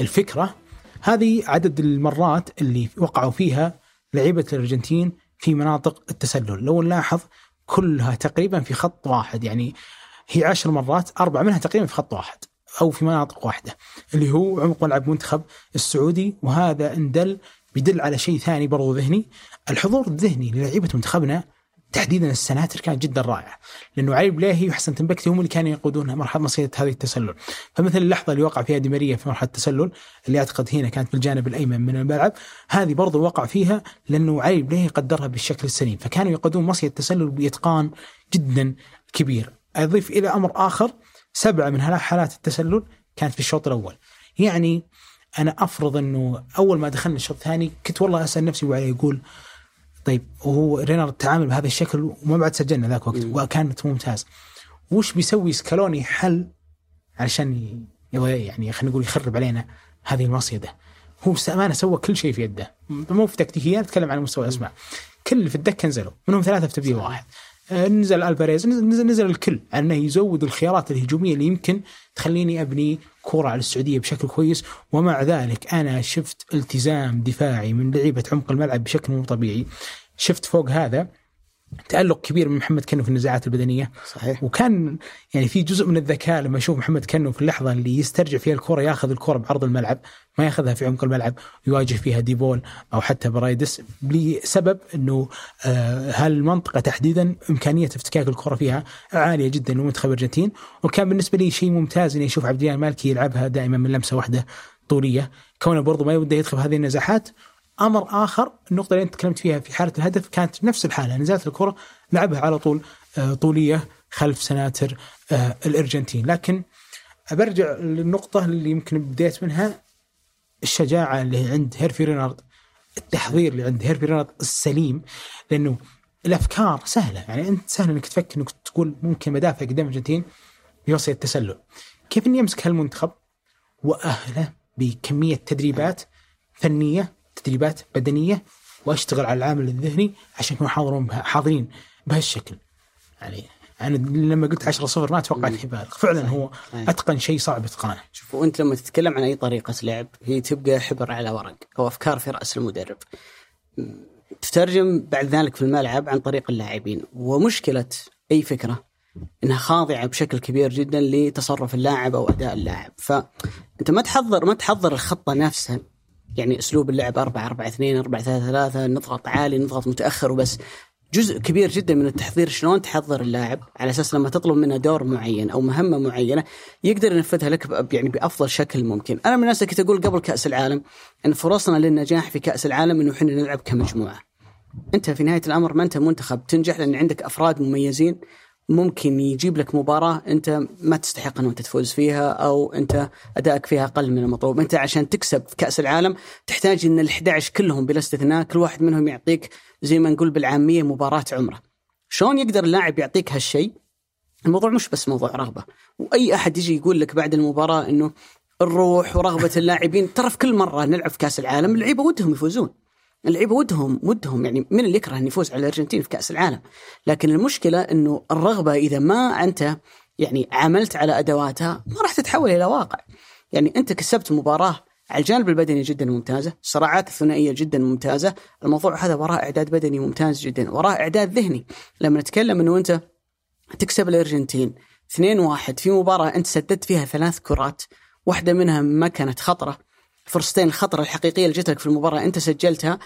الفكرة هذه عدد المرات اللي وقعوا فيها لعيبة الأرجنتين في مناطق التسلل. لو نلاحظ كلها تقريبا في خط واحد يعني هي عشر مرات أربع منها تقريبا في خط واحد أو في مناطق واحدة اللي هو عمق ملعب منتخب السعودي وهذا ان دل بيدل على شيء ثاني برضو ذهني الحضور الذهني للعيبة منتخبنا تحديدا السناتر كانت جدا رائعه لأنه علي بلاهي وحسن تنبكتي هم اللي كانوا يقودون مرحلة مصيده هذه التسلل. فمثل اللحظة اللي وقع فيها دي في مرحلة التسلل اللي أعتقد هنا كانت بالجانب الأيمن من الملعب هذه برضو وقع فيها لأنه علي بلاهي قدرها بالشكل السليم. فكانوا يقودون مصيده التسلل بإتقان جدا كبير. أضيف إلى أمر آخر سبعة من حالات التسلل كانت في الشوط الأول. يعني أنا أفرض أنه أول ما دخلنا الشوط الثاني كنت والله أسأل نفسي وعلي يقول طيب وهو رينارد تعامل بهذا الشكل وما بعد سجلنا ذاك وقت وكانت ممتاز. وش بيسوي سكالوني حل علشان يعني خلينا نقول يخرب علينا هذه المصيدة؟ هو بامانه سوى كل شيء في يده. مو في تكتيكيات اتكلم عن مستوى الاسماء كل اللي في الدكه نزلوا منهم ثلاثة في تبديل واحد. آه، نزل ألفاريز نزل, نزل, الكل. على إنه يزود الخيارات الهجومية اللي يمكن تخليني أبني كرة على السعودية بشكل كويس. ومع ذلك أنا شفت التزام دفاعي من لعيبة عمق الملعب بشكل مو طبيعي. شفت فوق هذا تألق كبير من محمد كنو في النزاعات البدنية. صحيح. وكان يعني في جزء من الذكاء لما أشوف محمد كنو في اللحظة اللي يسترجع فيها الكرة ياخذ الكرة بعرض الملعب ما ياخذها في عمق الملعب ويواجه فيها دي بول أو حتى باريدس لسبب إنه آه هالمنطقه تحديدا إمكانية افتكاك الكرة فيها عالية جدا لمنتخب الارجنتين وكان بالنسبة لي شيء ممتاز اني أشوف عبد المالكي يلعبها دائما من لمسة واحدة طولية كونه برضو ما يبدأ يدخل في هذه النزاحات أمر آخر النقطة اللي أنت تكلمت فيها في حالة الهدف كانت نفس الحالة نزلت الكرة لعبها على طول آه، طولية خلف سناتر آه، الأرجنتين. لكن برجع للنقطة اللي يمكن بديت منها الشجاعة اللي عند هيرفي رينارد التحضير اللي عند هيرفي رينارد السليم لأنه الأفكار سهلة. يعني أنت سهل إنك تفكر إنك تقول ممكن مدافع قدام الأرجنتين يوصل التسلل. كيف إني أمسك هالمنتخب؟ وأهله بكمية تدريبات فنية تدريبات بدنية وأشتغل على العامل الذهني عشان يكونوا حاضرون بها حاضرين بهالشكل. يعني أنا لما قلت 10 صفر ما توقعت اني بالغ فعلا هو صحيح. أتقن شيء صعب إتقانه. شوف وانت لما تتكلم عن أي طريقة لعب هي تبقى حبر على ورق أو أفكار في رأس المدرب. تترجم بعد ذلك في الملعب عن طريق اللاعبين. ومشكلة أي فكرة إنها خاضعة بشكل كبير جدا لتصرف اللاعب أو أداء اللاعب. فأنت ما تحضر ما تحضر الخطة نفسها. يعني أسلوب اللعب 4 4 2 4 3 3 نضغط عالي نضغط متأخر وبس جزء كبير جدا من التحضير شلون تحضر اللاعب على أساس لما تطلب منه دور معين أو مهمة معينة يقدر ينفذها لك يعني بأفضل شكل ممكن. أنا من الناس اللي كنت أقول قبل كأس العالم إن فرصنا للنجاح في كأس العالم إنه إحنا نلعب كمجموعة. أنت في نهاية الأمر ما أنت منتخب تنجح لأن عندك أفراد مميزين ممكن يجيب لك مباراة أنت ما تستحق أنه أنت تفوز فيها أو أنت أدائك فيها أقل من المطلوب، أنت عشان تكسب في كأس العالم تحتاج إن ال 11 كلهم بلا استثناء كل واحد منهم يعطيك زي ما نقول بالعامية مباراة عمره. شلون يقدر اللاعب يعطيك هالشيء؟ الموضوع مش بس موضوع رغبة، وأي أحد يجي يقول لك بعد المباراة إنه الروح ورغبة اللاعبين ترى في كل مرة نلعب في كأس العالم اللعيبة ودهم يفوزون. اللعيبه ودهم ودهم. يعني من اللي يكره إنه يفوز على الأرجنتين في كأس العالم. لكن المشكلة إنه الرغبة إذا ما أنت يعني عملت على أدواتها ما راح تتحول إلى واقع. يعني أنت كسبت مباراة على الجانب البدني جدا ممتازة، الصراعات الثنائية جدا ممتازة، الموضوع هذا وراه إعداد بدني ممتاز جدا، وراه إعداد ذهني، لما نتكلم إنه أنت تكسب الأرجنتين 2-1 في مباراة أنت سددت فيها ثلاث كرات، واحدة منها ما كانت خطرة، فرصتين الخطره الحقيقية اللي جت لك في المباراة أنت سجلتها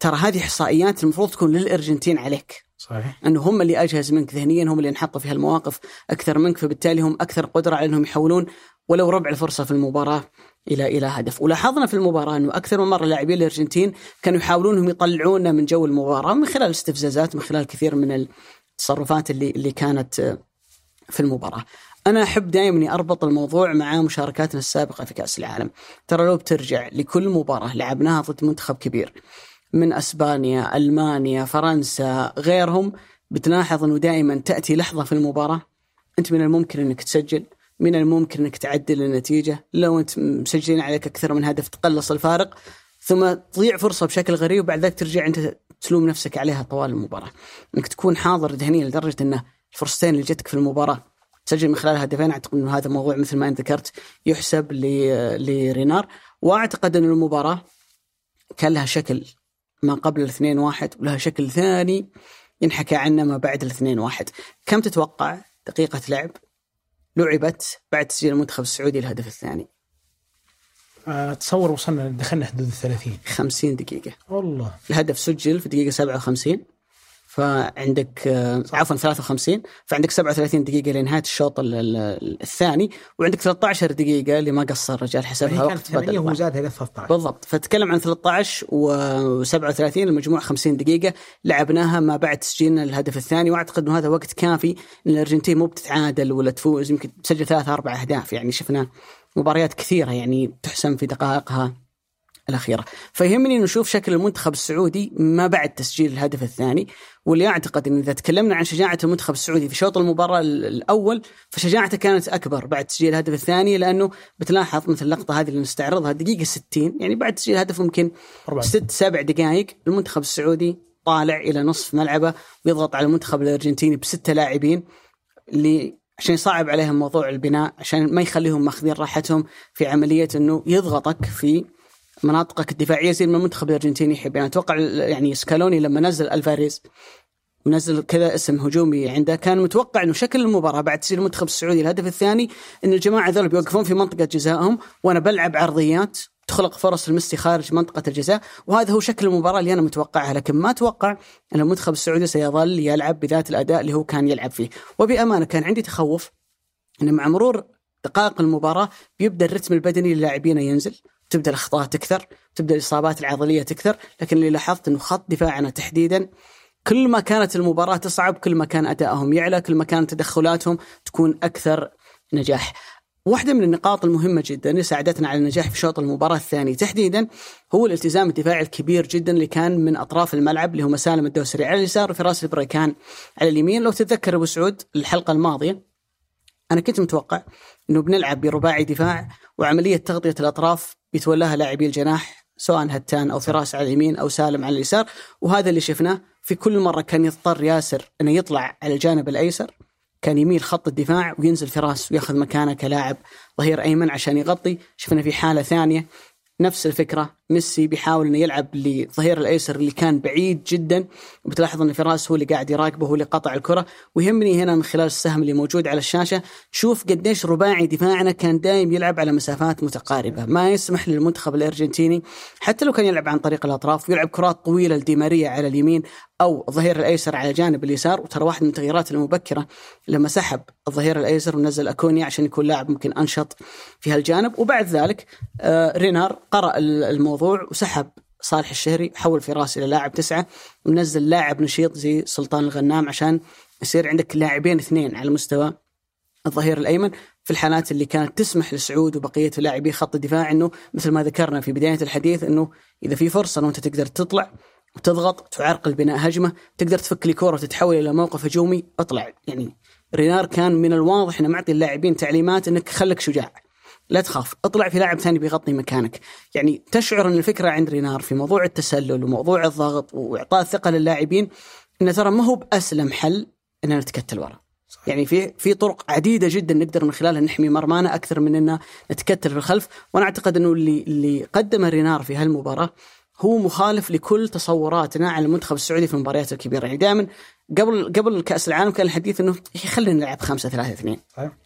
ترى هذه إحصائيات المفروض تكون للأرجنتين عليك. صحيح. أنه هم اللي أجهز منك ذهنيا هم اللي انحطوا في هالمواقف أكثر منك فبالتالي هم أكثر قدرة على إنهم يحولون ولو ربع الفرصة في المباراة إلى إلى هدف، ولاحظنا في المباراة أنه أكثر من مرة لاعبين الأرجنتين كانوا يحاولون إنهم يطلعونا من جو المباراة من خلال استفزازات من خلال كثير من ال- التصرفات اللي اللي كانت في المباراة. أنا أحب دائما إني أربط الموضوع مع مشاركاتنا السابقة في كأس العالم. ترى لو بترجع لكل مباراة لعبناها ضد منتخب كبير من أسبانيا، ألمانيا، فرنسا، غيرهم بتلاحظ إنه دائما تأتي لحظة في المباراة أنت من الممكن إنك تسجل من الممكن إنك تعدل النتيجة لو أنت مسجلين عليك أكثر من هدف تقلص الفارق ثم تضيع فرصة بشكل غريب وبعد ذلك ترجع أنت تلوم نفسك عليها طوال المباراة إنك تكون حاضر ذهنيا لدرجة انه الفرصتين اللي جتك في المباراة تسجل من خلال هدفين. أعتقد إنه هذا موضوع مثل ما أنت ذكرت يحسب لرينار. وأعتقد ان المباراة كان لها شكل ما قبل الاثنين واحد ولها شكل ثاني ينحكى عنه ما بعد الاثنين واحد. كم تتوقع دقيقة لعب لعبت بعد تسجيل المنتخب السعودي الهدف الثاني؟ اتصور وصلنا دخلنا حدود ال 30 50 دقيقة. والله. الهدف سجل في دقيقة 57 فعندك آه، عفوا 53 فعندك 37 دقيقة لنهاية الشوط الثاني وعندك 13 دقيقة اللي ما قصر الرجال حسبها وقت بدل هو زاد 13 بالضبط. فتكلم عن 13 و37 المجموع 50 دقيقة لعبناها ما بعد تسجيلنا الهدف الثاني وأعتقد إنه هذا وقت كافي إن الأرجنتين مو بتتعادل ولا تفوز يمكن تسجل ثلاث أربع أهداف يعني شفنا مباريات كثيرة يعني تحسم في دقائقها. الأخيرة. فيهمني نشوف شكل المنتخب السعودي ما بعد تسجيل الهدف الثاني واللي أعتقد أن إذا تكلمنا عن شجاعة المنتخب السعودي في شوط المباراة الأول فشجاعته كانت أكبر بعد تسجيل الهدف الثاني لأنه بتلاحظ مثل اللقطة هذه اللي نستعرضها دقيقة 60 يعني بعد تسجيل الهدف ممكن ست سبع دقائق المنتخب السعودي طالع إلى نصف ملعبه ويضغط على المنتخب الأرجنتيني بستة لاعبين اللي عشان يصعب عليهم موضوع البناء عشان ما يخليهم ماخذين راحتهم في عملية أنه يضغطك في مناطقك الدفاعية زي ما المنتخب الارجنتيني يحب. يعني أتوقع يعني سكالوني لما نزل ألفاريز ونزل كذا اسم هجومي عنده كان متوقع إنه شكل المباراة بعد تسجيل المنتخب السعودي الهدف الثاني إن الجماعة ذول بيوقفون في منطقة جزائهم وأنا بلعب عرضيات تخلق فرص لميسي خارج منطقة الجزاء وهذا هو شكل المباراة اللي أنا متوقعها. لكن ما أتوقع أن المنتخب السعودي سيظل يلعب بذات الأداء اللي هو كان يلعب فيه. وبأمانة كان عندي تخوف أن مع مرور دقائق المباراة بيبدأ الرتم البدني للاعبين ينزل. تبدأ الأخطاء تكثر تبدأ الإصابات العضلية تكثر لكن اللي لاحظت إنه خط دفاعنا تحديدا كل ما كانت المباراة تصعب كل ما كان أدائهم يعلى كل ما كانت تدخلاتهم تكون أكثر نجاح. واحدة من النقاط المهمة جدا اللي ساعدتنا على النجاح في شوط المباراة الثاني تحديدا هو الالتزام الدفاعي الكبير جدا اللي كان من أطراف الملعب اللي هو مسالم الدوسري على اليسار وفراس البريكان على اليمين. لو تتذكر أبو سعود الحلقة الماضية أنا كنت متوقع إنه بنلعب برباعي دفاع وعملية تغطية الأطراف بيتولاها لاعبي الجناح سواء هتان أو فراس على اليمين أو سالم على اليسار. وهذا اللي شفناه في كل مرة كان يضطر ياسر إنه يطلع على الجانب الأيسر. كان يميل خط الدفاع وينزل فراس وياخذ مكانه كلاعب ظهير أيمن عشان يغطي. شفنا في حالة ثانية نفس الفكرة. ميسي بيحاول إنه يلعب لظهير الأيسر اللي كان بعيد جدا. وبتلاحظ إن فراس هو اللي قاعد يراقبه هو اللي قطع الكرة. ويهمني هنا من خلال السهم اللي موجود على الشاشة شوف قديش رباعي دفاعنا كان دايم يلعب على مسافات متقاربة. ما يسمح للمنتخب الأرجنتيني حتى لو كان يلعب عن طريق الأطراف ويلعب كرات طويلة لديماريا على اليمين أو الظهير الأيسر على جانب اليسار وترى واحد من التغييرات المبكرة لما سحب الظهير الأيسر ونزل اكونيا عشان يكون لاعب ممكن أنشط في هالجانب. وبعد ذلك آه رينار قرأ الموضوع وسحب صالح الشهري حول فراس إلى لاعب تسعة ونزل لاعب نشيط زي سلطان الغنام عشان يصير عندك لاعبين اثنين على مستوى الظهير الأيمن. في الحالات اللي كانت تسمح لسعود وبقية لاعبي خط الدفاع إنه مثل ما ذكرنا في بداية الحديث إنه إذا في فرصة إنه أنت تقدر تطلع وتضغط تعرقل بناء هجمة تقدر تفك لي كوره وتتحول إلى موقف هجومي. اطلع. يعني رينار كان من الواضح إنه معطي اللاعبين تعليمات إنك خليك شجاع. لا تخاف. اطلع في لاعب ثاني بيغطي مكانك. يعني تشعر إن الفكرة عند رينار في موضوع التسلل وموضوع الضغط وإعطاء الثقة للاعبين إنه ترى ما هو بأسلم حل اننا نتكتل ورا. صحيح. يعني في في طرق عديدة جدا نقدر من خلالها نحمي مرمانا أكثر من ان نتكتل في الخلف. وأنا أعتقد إنه اللي اللي قدمه رينار في هالمباراة هو مخالف لكل تصوراتنا على المنتخب السعودي في المباريات الكبيرة. يعني دائما قبل قبل كأس العالم كان الحديث إنه خلينا نلعب 5 3 2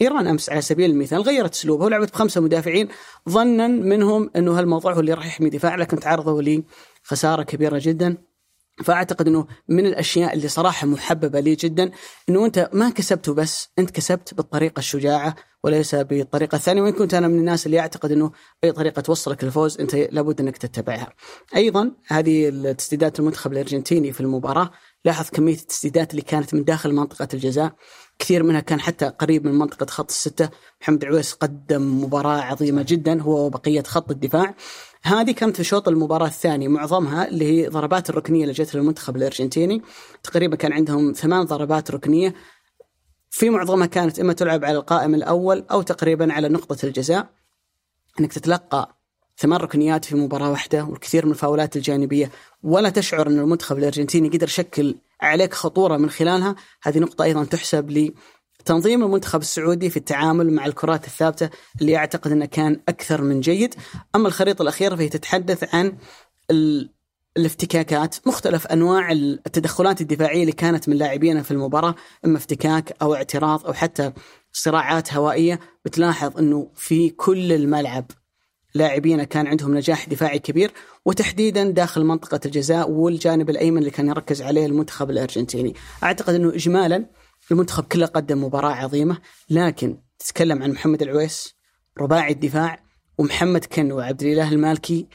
إيران أمس على سبيل المثال غيرت أسلوبها ولعبت بخمسة مدافعين. ظنا منهم إنه هالموضوع هو اللي راح يحمي دفاع لكن تعرضوا لخسارة كبيرة جدا. فأعتقد إنه من الأشياء اللي صراحة محببة لي جدا إنه أنت ما كسبته بس أنت كسبت بالطريقة الشجاعة وليس بالطريقة الثانية وإن كنت أنا من الناس اللي اعتقد إنه أي طريقة توصلك للفوز أنت لابد أنك تتبعها. أيضا هذه تسديدات المنتخب الأرجنتيني في المباراة لاحظ كمية التسديدات اللي كانت من داخل منطقة الجزاء. كثير منها كان حتى قريب من منطقة خط الستة. محمد عويس قدم مباراة عظيمة جدا هو وبقية خط الدفاع. هذه كانت في شوط المباراة الثاني معظمها اللي هي ضربات الركنية اللي جت للمنتخب الأرجنتيني. تقريبا كان عندهم ثمان ضربات ركنية. في معظمها كانت إما تلعب على القائم الأول أو تقريبا على نقطة الجزاء. أنك تتلقى ثمان ركنيات في مباراة واحدة والكثير من الفاولات الجانبية. ولا تشعر أن المنتخب الأرجنتيني قدر يشكل عليك خطورة من خلالها. هذه نقطة أيضا تحسب لتنظيم المنتخب السعودي في التعامل مع الكرات الثابتة اللي أعتقد أنه كان أكثر من جيد. أما الخريطة الأخيرة فهي تتحدث عن الافتكاكات مختلف أنواع التدخلات الدفاعية اللي كانت من لاعبينا في المباراة إما افتكاك أو اعتراض أو حتى صراعات هوائية بتلاحظ إنه في كل الملعب لاعبينا كان عندهم نجاح دفاعي كبير وتحديدا داخل منطقة الجزاء والجانب الأيمن اللي كان يركز عليه المنتخب الأرجنتيني. أعتقد إنه اجمالا المنتخب كله قدم مباراة عظيمة لكن تتكلم عن محمد العويس رباعي الدفاع ومحمد كن وعبد الإله المالكي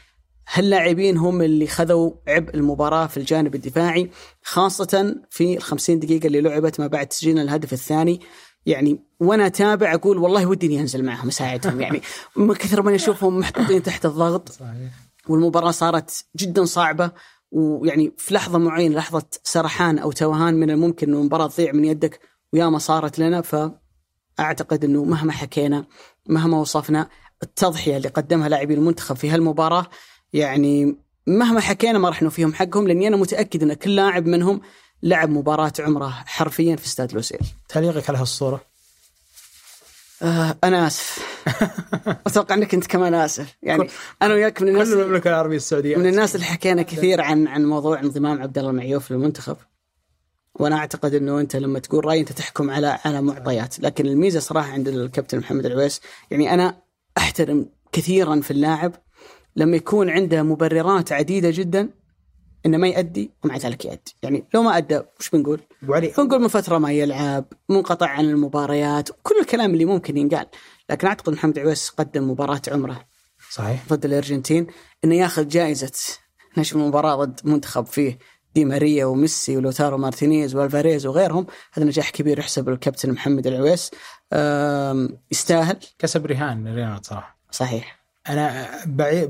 هاللاعبين هم اللي خذوا عبء المباراة في الجانب الدفاعي خاصة في الخمسين دقيقة اللي لعبت ما بعد تسجيل الهدف الثاني. يعني وأنا أتابع أقول والله ودي أنزل معهم أساعدهم. يعني من كثر ما أشوفهم محطوطين تحت الضغط. صحيح. والمباراة صارت جدا صعبة ويعني في لحظة معينة لحظة سرحان أو توهان من الممكن انه المباراة تضيع من يدك وياما صارت لنا. فأعتقد إنه مهما حكينا مهما وصفنا التضحية اللي قدمها لاعبي المنتخب في هالمباراة يعني مهما حكينا ما راح نوفيهم حقهم لأني أنا متأكد إن كل لاعب منهم لعب مباراة عمره حرفيا في استاد لوسيل. تعليقك على هالصورة؟ آه أنا آسف. أتوقع إنك أنت كمان آسف، يعني أنا وياك من الناس كل المملكة العربية السعودية من الناس اللي حكينا كثير عن عن موضوع انضمام عبد الله المعيوف للمنتخب. وأنا أعتقد إنه أنت لما تقول رأي أنت تحكم على على معطيات، لكن الميزة صراحة عند الكابتن محمد العويس، يعني أنا أحترم كثيرا في اللاعب لما يكون عنده مبررات عديدة جدا إنه ما يأدي ومع ذلك يأدي، يعني لو ما أدى وش بنقول؟ أبو علي. بنقول من فترة ما يلعب، منقطع عن المباريات، كل الكلام اللي ممكن ينقال، لكن أعتقد محمد عويس قدم مباراة عمره. صحيح. ضد الأرجنتين. إنه ياخذ جائزة نشر المباراه ضد منتخب فيه دي ماريا وميسي ولوتارو مارتينيز وألفاريز وغيرهم. هذا نجاح كبير يحسب للكابتن محمد العويس. يستاهل. كسب رهان رياض صراحة. صحيح. أنا بعي...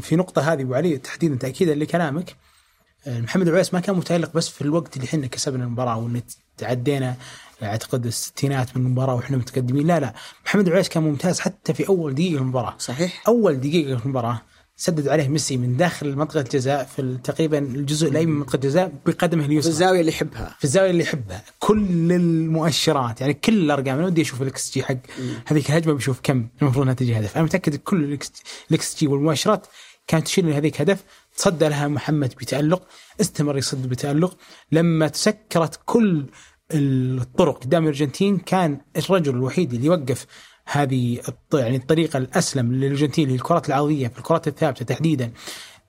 في نقطة هذه أبو علي تحديدا تاكيدا لكلامك. محمد العويس ما كان متالق بس في الوقت اللي إحنا كسبنا المباراة وإن تعدينا أعتقد الستينات من المباراة وإحنا متقدمين. لا لا محمد العويس كان ممتاز حتى في أول دقيقة المباراة. صحيح. أول دقيقة في المباراة سدد عليه ميسي من داخل منطقة الجزاء في تقريبا الجزء الأيمن من منطقة الجزاء بقدمه اليسرى. في الزاوية اللي يحبها. في الزاوية اللي يحبها. كل المؤشرات يعني كل الأرقام أنا ودي أشوف الإكس جي حق هذيك الهجمه بشوف كم المفروض إنها تجي هدف. أنا متأكد كل الاكس جي والمؤشرات كانت تشير لهذيك هدف. تصدى لها محمد بتألق استمر يصد بتألق. لما تسكرت كل الطرق قدام الأرجنتين كان الرجل الوحيد اللي يوقف هذه يعني الطريقة الأسلم للأرجنتين للكرات العرضية في الكرات الثابتة تحديدا.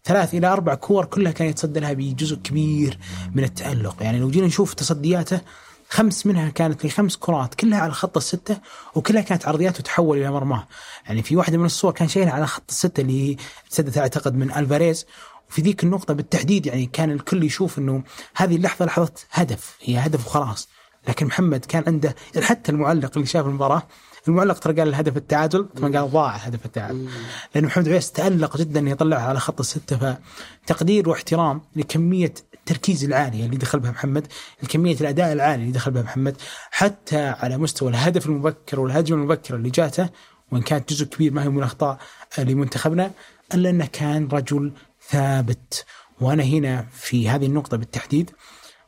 ثلاث إلى أربع كور كلها كان يتصدى لها بجزء كبير من التألق. يعني لو جينا نشوف تصدياته خمس منها كانت لخمس كرات كلها على خط الستة وكلها كانت عرضيات وتحول إلى مرماة. يعني في واحدة من الصور كان شايلها على خط الستة اللي تسدت أعتقد من ألفاريز. وفي ذيك النقطة بالتحديد يعني كان الكل يشوف أنه هذه اللحظة لحظة هدف هي هدف وخلاص. لكن محمد كان عنده حتى المعلق اللي شاف المباراة المعلق ترى قال الهدف التعادل ثم قال ضاع هدف التعادل. لأن محمد عويس تألق جدا أن يطلعها على خط الستة فتقدير واحترام لكمية التركيز العالي اللي دخل بها محمد الكمية الأداء العالي اللي دخل بها محمد حتى على مستوى الهدف المبكر والهجمة المبكرة اللي جاته وإن كانت جزء كبير ما هي من الأخطاء لمنتخبنا إلا أنه كان رجل ثابت. وأنا هنا في هذه النقطة بالتحديد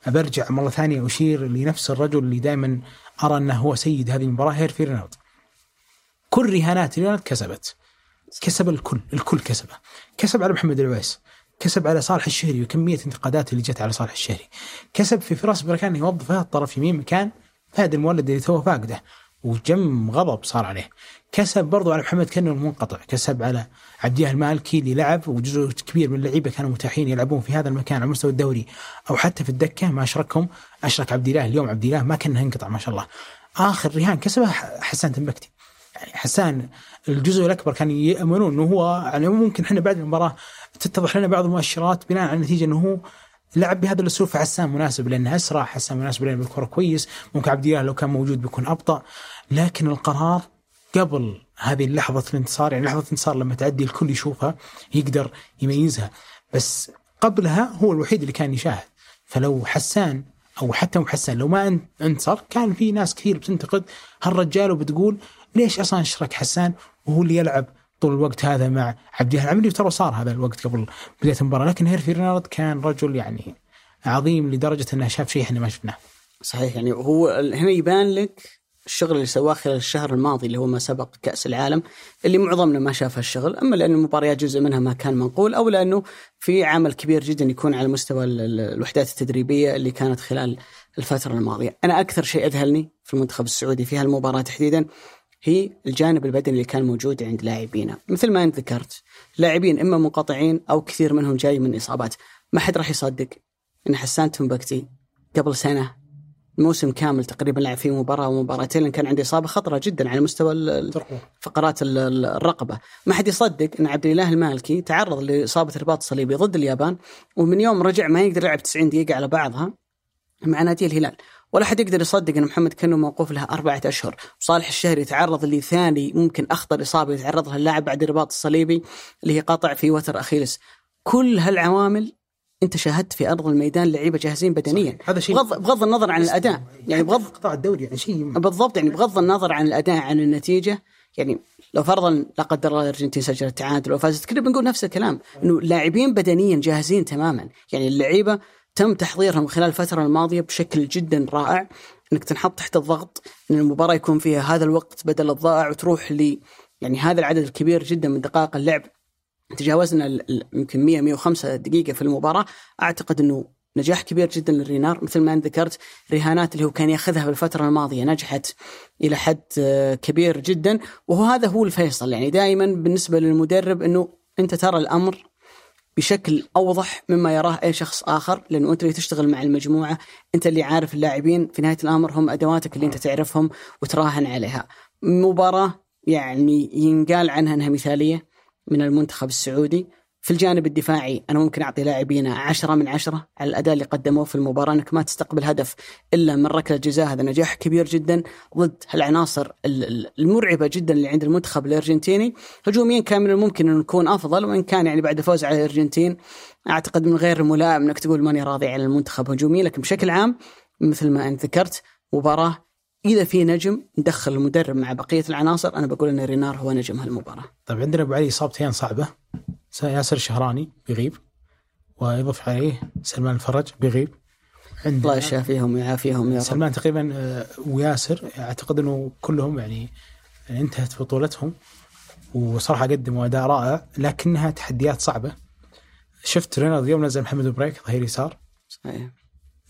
برجع مرة ثانية أشير لنفس الرجل اللي دائما أرى أنه هو سيد هذه المباراة هيرفي رينالد كل رهانات رينالد كسبت. كسب الكل الكل كسبه كسب على محمد العويس كسب على صالح الشهري وكمية الانتقادات اللي جت على صالح الشهري. كسب في فراس بركان يوظفه الطرف يمين مكان فهد المولد اللي توه فاقده وجم غضب صار عليه. كسب برضو على محمد كنو المنقطع. كسب على عبد الله المالكي اللي لعب وجزء كبير من اللعيبة كانوا متاحين يلعبون في هذا المكان على مستوى الدوري أو حتى في الدكة. ما أشركهم أشرك عبد الله. اليوم عبد الله ما كان ينقطع ما شاء الله. آخر رهان كسبه حسان تنبكتي. حسان الجزء الأكبر كان يأمنون إنه هو يعني ممكن إحنا بعد المباراة تتضح لنا بعض المؤشرات بناء على النتيجة إنه هو لعب بهذا الأسلوب فحسان مناسب لأنه أسرع حسان مناسب لأنه بالكرة كويس. ممكن عبد الله لو كان موجود بيكون أبطأ. لكن القرار قبل هذه لحظة الانتصار يعني لحظة الانتصار لما تعدي الكل يشوفها يقدر يميزها. بس قبلها هو الوحيد اللي كان يشاهد. فلو حسان أو حتى مو حسان لو ما انتصر كان في ناس كثير بتنتقد. هالرجال وبتقول ليش أصلا اشرك حسان وهو اللي يلعب طول الوقت هذا مع عبد الله العمري ترى صار هذا الوقت قبل بداية المباراة لكن هيرفي رينارد كان رجل يعني عظيم لدرجة إنه شاف شيء إحنا ما شفناه. صحيح يعني هو هنا يبان لك الشغل اللي سواه خلال الشهر الماضي اللي هو ما سبق كأس العالم اللي معظمنا ما شاف هالشغل أما لأن المباريات جزء منها ما كان منقول أو لأنه في عمل كبير جدا يكون على مستوى الوحدات التدريبية اللي كانت خلال الفترة الماضية، أنا أكثر شيء أذهلني في المنتخب السعودي في هالمباراة تحديدا هي الجانب البدني اللي كان موجود عند لاعبينا، مثل ما انت ذكرت، لاعبين إما منقطعين أو كثير منهم جاي من إصابات، ما حد راح يصدق إن حسان تنبكتي قبل سنة موسم كامل تقريبا لعب فيه مباراة ومباراتين لأن كان عنده إصابة خطرة جدا على مستوى فقرات الرقبة، ما حد يصدق إن عبد الاله المالكي تعرض لإصابة رباط صليبي ضد اليابان ومن يوم رجع ما يقدر يلعب 90 دقيقة على بعضها مع نادي الهلال، ولا حد يقدر يصدق إن محمد كنو موقوف له أربعة أشهر، وصالح الشهري يتعرض لثاني ممكن أخطر إصابة يتعرض لها اللاعب بعد الرباط الصليبي اللي هي قطع في وتر أخيلس. كل هالعوامل أنت شاهدت في أرض الميدان لعيبة جاهزين بدنيا. هذا شيء بغض, بغض النظر عن الأداء. يعني بغض قطاع الدوري يعني شيء بالضبط يعني بغض النظر عن الأداء عن النتيجة يعني لو فرضا لا قدر الله الأرجنتين سجلت تعادل وفازت كنا بنقول نفس الكلام إنه لاعبين بدنيا جاهزين تماما. يعني اللعيبة تم تحضيرهم خلال الفترة الماضية بشكل جدا رائع إنك تنحط تحت الضغط إن المباراة يكون فيها هذا الوقت بدل الضائع وتروح ل يعني هذا العدد الكبير جدا من دقائق اللعب. تجاوزنا يمكن 100 105 دقيقة في المباراة. أعتقد أنه نجاح كبير جدا للرينار مثل ما ذكرت رهانات اللي هو كان يأخذها بالفترة الماضية نجحت إلى حد آه، كبير جدا. وهو هذا هو الفيصل. يعني دائما بالنسبة للمدرب أنه أنت ترى الأمر بشكل أوضح مما يراه أي شخص آخر لأنه أنت اللي تشتغل مع المجموعة أنت اللي عارف اللاعبين في نهاية الأمر هم أدواتك اللي أنت تعرفهم وتراهن عليها. مباراة يعني ينقال عنها إنها مثالية من المنتخب السعودي. في الجانب الدفاعي أنا ممكن أعطي لاعبينا عشرة من عشرة على الأداء اللي قدموه في المباراة أنك ما تستقبل هدف إلا من ركلة جزاء هذا نجاح كبير جدا ضد هالعناصر المرعبة جدا اللي عند المنتخب الأرجنتيني هجوميا كان من الممكن انه يكون أفضل وإن كان يعني بعد فوز على الأرجنتين أعتقد من غير ملائم أنك تقول ماني راضي على المنتخب هجوميا لكن بشكل عام مثل ما أنت ذكرت مباراة إذا في نجم ندخل المدرب مع بقية العناصر أنا بقول إن رينار هو نجم هالمباراة. طيب عندنا أبو علي إصابتين صعبة ياسر الشهراني بيغيب ويضيف عليه سلمان الفرج بيغيب الله يشافيهم ويعافيهم يا رب. سلمان تقريبا آه، وياسر أعتقد إنه كلهم يعني انتهت بطولتهم وصراحة قدموا أداء رائع لكنها تحديات صعبة. شفت رينارد اليوم نزل محمد بريك ظهير يسار. صحيح.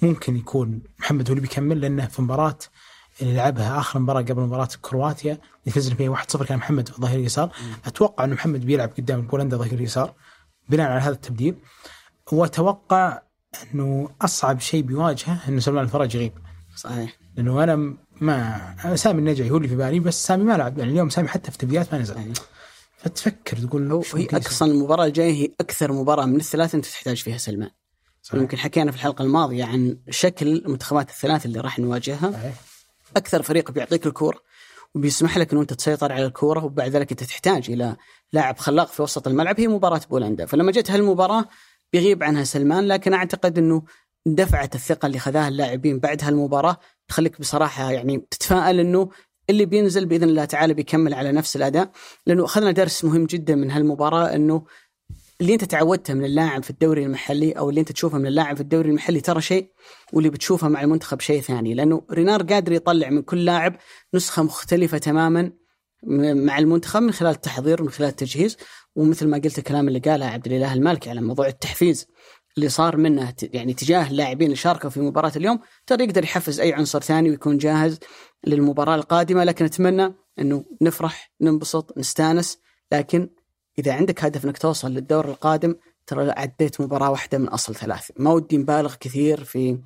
ممكن يكون محمد هو اللي بيكمل لأنه في مباراة اللي لعبها آخر مباراة قبل مباراة كرواتيا اللي فزنا فيها 1-0 كان محمد ظهير يسار أتوقع انه محمد بيلعب قدام بولندا ظهير يسار بناء على هذا التبديل. وأتوقع إنه أصعب شيء بيواجهه إنه سلمان الفرج يغيب. صحيح. لأنه أنا ما سامي النجعي هو اللي في بالي بس سامي ما لعب. يعني اليوم سامي حتى في تبديات ما نزل. صحيح. فتفكر تقول هو هي أصلا المباراة الجاية هي أكثر مباراة من الثلاث أنت تحتاج فيها سلمان. صحيح. يمكن حكينا في الحلقة الماضية عن شكل المنتخبات الثلاث اللي راح نواجهها. صحيح. أكثر فريق بيعطيك الكوره وبيسمح لك إنه أنت تسيطر على الكورة وبعد ذلك أنت تحتاج إلى لاعب خلاق في وسط الملعب هي مباراة بولندا. فلما جت هالمباراة بيغيب عنها سلمان لكن أعتقد إنه دفعه الثقة اللي خذاها اللاعبين بعد هالمباراة تخليك بصراحة يعني تتفائل إنه اللي بينزل بإذن الله تعالى بيكمل على نفس الأداء لأنه أخذنا درس مهم جدا من هالمباراة إنه اللي انت تعودته من اللاعب في الدوري المحلي أو اللي انت تشوفه من اللاعب في الدوري المحلي ترى شيء واللي بتشوفه مع المنتخب شيء ثاني لأنه رينار قادر يطلع من كل لاعب نسخة مختلفة تماما مع المنتخب من خلال التحضير من خلال التجهيز ومثل ما قلت الكلام اللي قاله عبد الإله المالكي على موضوع التحفيز اللي صار منه يعني تجاه اللاعبين اللي شاركوا في مباراة اليوم ترى يقدر يحفز أي عنصر ثاني ويكون جاهز للمباراة القادمة لكن أتمنى إنه نفرح ننبسط نستانس لكن إذا عندك هدف إنك توصل للدور القادم ترى عديت مباراة واحدة من أصل ثلاث ما ودي نبالغ كثير في